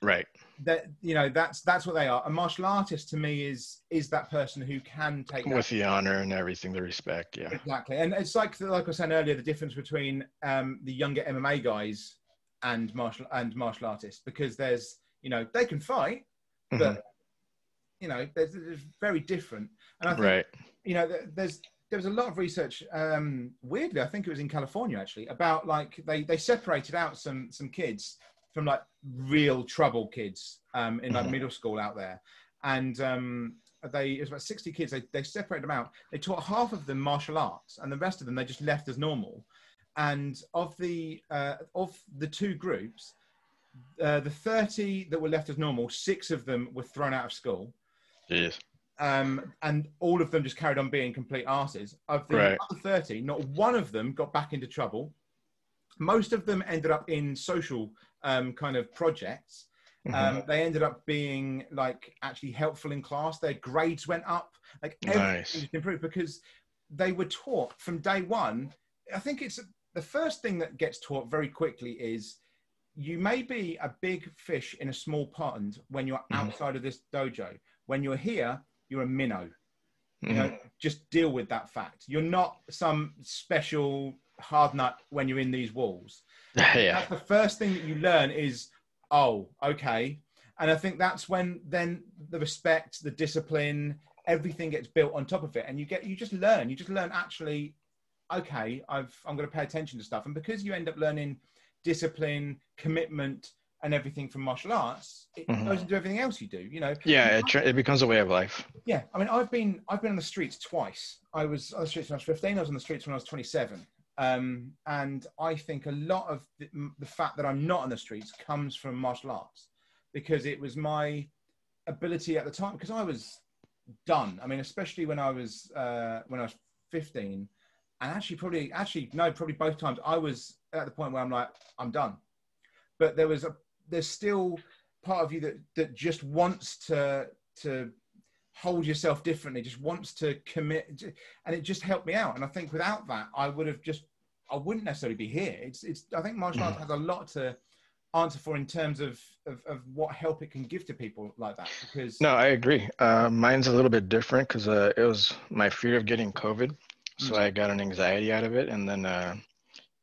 Right. That you know that's that's what they are. A martial artist to me is is that person who can take that With the honor and everything, the respect. Yeah. Exactly, and it's like like I was saying earlier, the difference between um, the younger MMA guys and martial and martial artists, because there's you know they can fight, Mhm. but you know there's, there's very different. And I think Right. you know there's there was a lot of research. Um, weirdly, I think it was in California actually about like they they separated out some some kids from like real trouble kids um, in like Mhm. middle school out there, and um, they it was about 60 kids. They they separated them out. They taught half of them martial arts, and the rest of them they just left as normal. And of the uh, of the two groups, uh, the 30 that were left as normal, six of them were thrown out of school Jeez. um, and all of them just carried on being complete asses. Of the Right. other 30, not one of them got back into trouble. Most of them ended up in social um, kind of projects. Mhm. Um, they ended up being like actually helpful in class. Their grades went up. Like everything Nice. improved because they were taught from day one. I think it's the first thing that gets taught very quickly is you may be a big fish in a small pond when you're Mhm. outside of this dojo. When you're here, you're a minnow. You Mhm. know, just deal with that fact. You're not some special hard nut when you're in these walls. yeah. That's the first thing that you learn is, oh, okay. And I think that's when then the respect, the discipline, everything gets built on top of it, and you get you just learn. You just learn actually, okay, I've I'm going to pay attention to stuff, and because you end up learning discipline, commitment, and everything from martial arts, it Mhm. goes into everything else you do. You know, Yeah, it, tr- it becomes a way of life. yeah, I mean, I've been I've been on the streets twice. I was on the streets when I was 15. I was on the streets when I was 27. Um, and I think a lot of the, the fact that I'm not on the streets comes from martial arts because it was my ability at the time because I was done. I mean, especially when I was uh, when I was 15, and actually probably actually no, probably both times I was at the point where I'm like I'm done. But there was a there's still part of you that that just wants to to hold yourself differently, just wants to commit, and it just helped me out. And I think without that, I would have just, I wouldn't necessarily be here. It's, it's. I think martial arts has a lot to answer for in terms of, of of what help it can give to people like that. Because No, I agree. Uh, mine's a little bit different because uh, it was my fear of getting COVID. So Mm. I got an anxiety out of it. And then uh,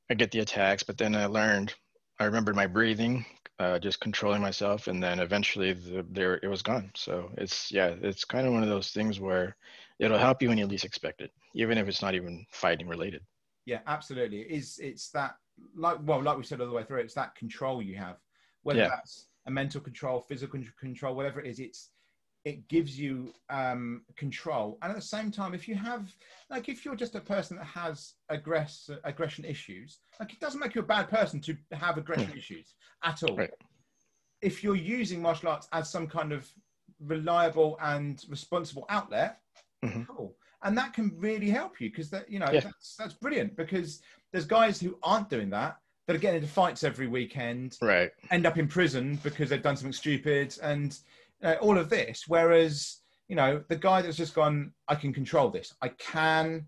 I get the attacks. But then I learned, I remembered my breathing, uh, just controlling myself. And then eventually the, there it was gone. So it's, yeah, it's kind of one of those things where it'll help you when you least expect it, even if it's not even fighting related. yeah, absolutely, it is it's that like well, like we said all the way through, it's that control you have, whether Yeah. that's a mental control, physical control, whatever it is, it's it gives you um, control. And at the same time, if you have, like, if you're just a person that has aggress- aggression issues, like, it doesn't make you a bad person to have aggression issues at all. Right. If you're using martial arts as some kind of reliable and responsible outlet, Mhm. cool. And that can really help you because that, you know, Yeah. that's, that's brilliant because there's guys who aren't doing that that are getting into fights every weekend Right. end up in prison because they've done something stupid and uh, all of this. Whereas, you know, the guy that's just gone, I can control this. I can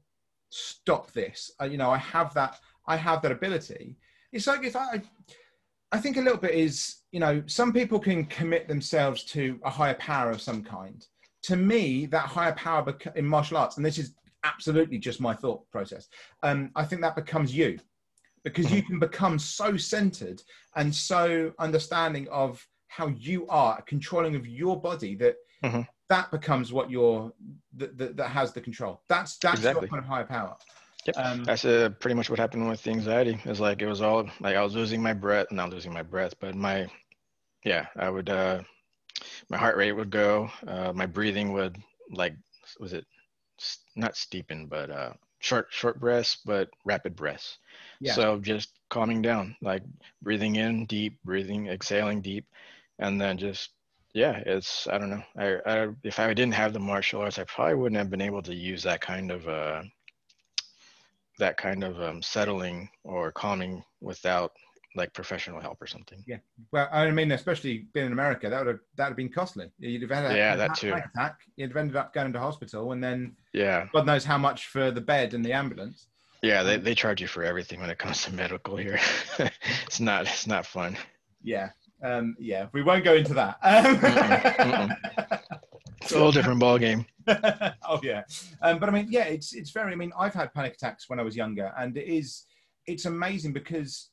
stop this. I, you know, I have that. I have that ability. It's like if I, I think a little bit is, you know, some people can commit themselves to a higher power of some kind. To me, that higher power in martial arts, and this is absolutely just my thought process. Um, I think that becomes you because you can become so centered and so understanding of how you are controlling of your body that Mhm. that becomes what you're that, that, that has the control that's that's Exactly. your kind of higher power Yep. um, That's uh, pretty much what happened with the anxiety. It's like it was all like I was losing my breath, not losing my breath, but my, yeah, I would, uh, my heart rate would go, uh, my breathing would like, was it not steepen, but uh, short, short breaths, but rapid breaths. Yeah. So just calming down, like breathing in deep, breathing, exhaling deep, and then just, yeah, it's, I don't know. I, I, if I didn't have the martial arts, I probably wouldn't have been able to use that kind of, uh, that kind of um, settling or calming without like professional help or something. Yeah well i mean especially being in america that would have that would have been costly you'd have had a Yeah, that too. attack you'd have ended up going to hospital and then Yeah, god knows how much for the bed and the ambulance yeah, they, they charge you for everything when it comes to medical here. it's not it's not fun. yeah um, yeah we won't go into that um, Mm-mm, It's a whole different ball game. oh yeah um, but i mean yeah it's it's very i mean i've had panic attacks when i was younger and it is it's amazing because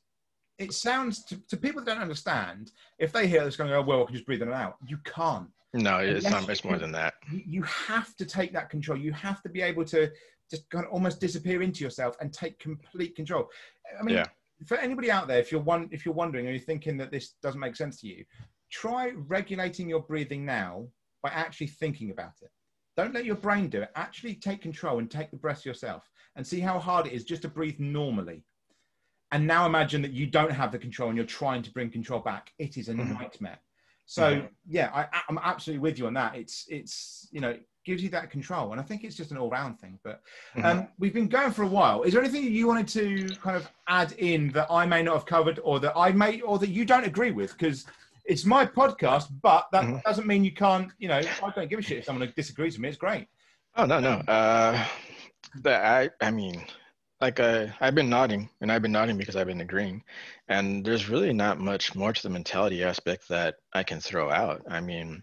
it sounds to, to people that don't understand if they hear this going oh well i can just breathe in and out you can't No, it's Unless not. It's more than that. you, you have to take that control you have to be able to just kind of almost disappear into yourself and take complete control i mean Yeah. For anybody out there if you're one if you're wondering or you're thinking that this doesn't make sense to you? Try regulating your breathing now by actually thinking about it. Don't let your brain do it. Actually take control and take the breath yourself and see how hard it is just to breathe normally. And now imagine that you don't have the control and you're trying to bring control back. It is a Mhm. nightmare. So Mhm. yeah I, i'm absolutely with you on that. It's it's you know gives you that control and i think it's just an all-round thing but Mhm. um, we've been going for a while is there anything you wanted to kind of add in that i may not have covered or that i may or that you don't agree with because it's my podcast but that Mhm. doesn't mean you can't you know i don't give a shit if someone disagrees with me it's great Oh no no. Uh, that I I mean, like uh, I've been nodding, and I've been nodding because I've been agreeing, and there's really not much more to the mentality aspect that I can throw out. I mean,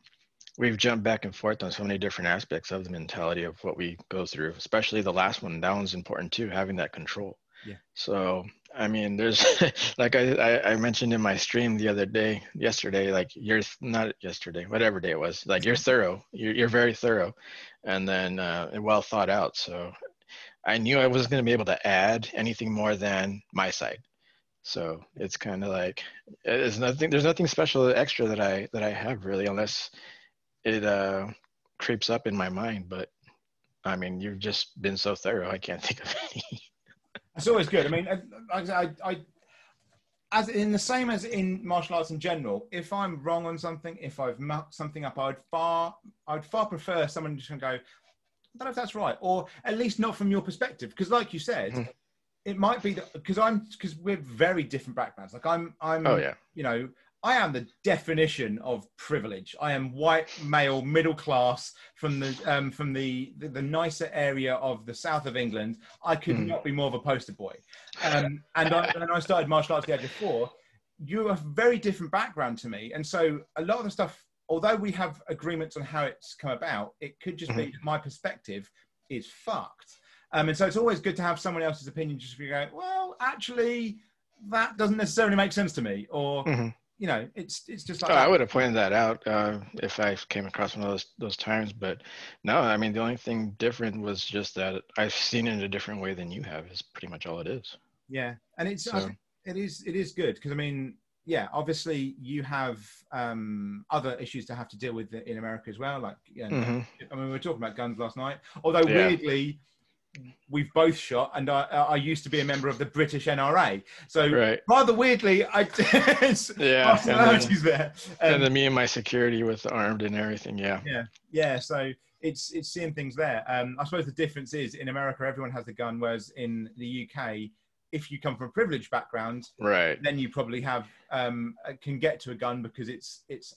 we've jumped back and forth on so many different aspects of the mentality of what we go through, especially the last one. That one's important too, having that control. Yeah. So I mean, there's like I, I, mentioned in my stream the other day, yesterday, like you're not yesterday, whatever day it was, like you're thorough, you're, you're very thorough, and then uh, well thought out. So I knew I wasn't going to be able to add anything more than my side. So it's kind of like there's nothing there's nothing special extra that I that I have really unless it uh, creeps up in my mind. But I mean, you've just been so thorough. I can't think of any. It's always good. I mean, I, I, I, as in the same as in martial arts in general, if I'm wrong on something, if I've mucked something up, I'd far, I'd far prefer someone just to go, I don't know if that's right, or at least not from your perspective, because like you said, mm. it might be that because I'm because we're very different backgrounds. Like I'm, I'm, oh yeah, you know, I am the definition of privilege. I am white, male, middle class from the um, from the, the, the nicer area of the south of England. I could mm. not be more of a poster boy. Um, and I, when I started martial arts at the age of four, you're a very different background to me, and so a lot of the stuff, although we have agreements on how it's come about, it could just mm-hmm. be my perspective is fucked. Um, and so it's always good to have someone else's opinion just to go, well, actually, that doesn't necessarily make sense to me, or. Mm-hmm you know, it's it's just like. Oh, I would have pointed that out uh, if I came across one of those those times, but no, I mean the only thing different was just that I've seen it in a different way than you have. Is pretty much all it is. Yeah, and it's so. it is it is good because I mean, yeah, obviously you have um, other issues to have to deal with in America as well. Like, you know, mm-hmm. I mean, we were talking about guns last night. Although yeah. weirdly, we've both shot, and I, I, used to be a member of the British NRA. So right. rather weirdly, I yeah, then, there. Um, and then me and my security with armed and everything. Yeah, yeah, yeah. So it's it's seeing things there. Um, I suppose the difference is in America, everyone has a gun, whereas in the UK, if you come from a privileged background, right, then you probably have um, can get to a gun because it's it's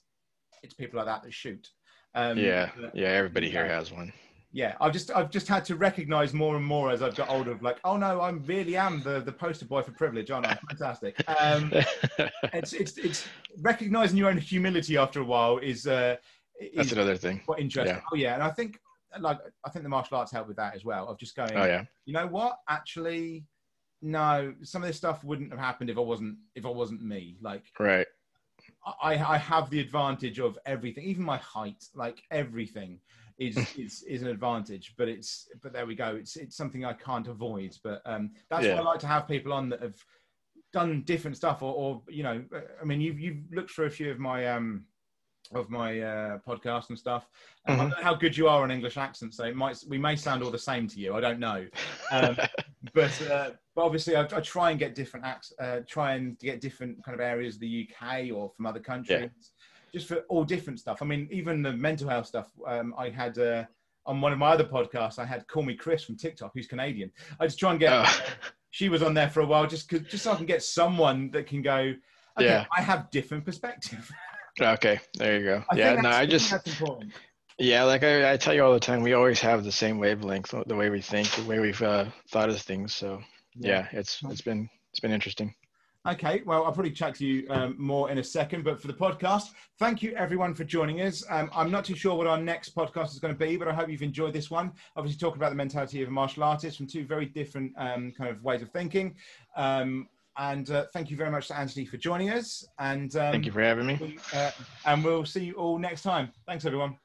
it's people like that that shoot. Um, yeah, yeah. Everybody here has one yeah, I've just I've just had to recognise more and more as I've got older. Of like, oh no, I really am the the poster boy for privilege, aren't I? Fantastic. Um, it's it's it's recognising your own humility after a while is. Uh, is That's another thing. What interesting. Yeah. Oh yeah, and I think like I think the martial arts help with that as well. Of just going. Oh yeah. You know what? Actually, no. Some of this stuff wouldn't have happened if I wasn't if I wasn't me. Like. Right. I, I have the advantage of everything, even my height, like everything is is is an advantage. But it's but there we go. It's it's something I can't avoid. But um, that's yeah. why I like to have people on that have done different stuff, or, or you know, I mean, you've you've looked through a few of my um of my uh, podcast and stuff. Um, mm-hmm. I don't know how good you are on English accents, so it might we may sound all the same to you. I don't know, um, but uh, but obviously I, I, try and get different acts, uh, try and get different kind of areas of the UK or from other countries. Yeah just for all different stuff. I mean, even the mental health stuff. Um, I had uh, on one of my other podcasts, I had Call Me Chris from TikTok, who's Canadian. I just try and get. Oh. She was on there for a while, just cause, just so I can get someone that can go. Okay, yeah, I have different perspective. okay, there you go. I yeah, no, I just. Yeah, like I, I, tell you all the time, we always have the same wavelength, the way we think, the way we've uh, thought of things. So yeah, yeah it's it's been it's been interesting. Okay, well, I'll probably chat to you um, more in a second, but for the podcast, thank you everyone for joining us. Um, I'm not too sure what our next podcast is going to be, but I hope you've enjoyed this one. Obviously, talking about the mentality of a martial artist from two very different um, kind of ways of thinking. Um, and uh, thank you very much to Anthony for joining us. And um, thank you for having me. Uh, and we'll see you all next time. Thanks, everyone.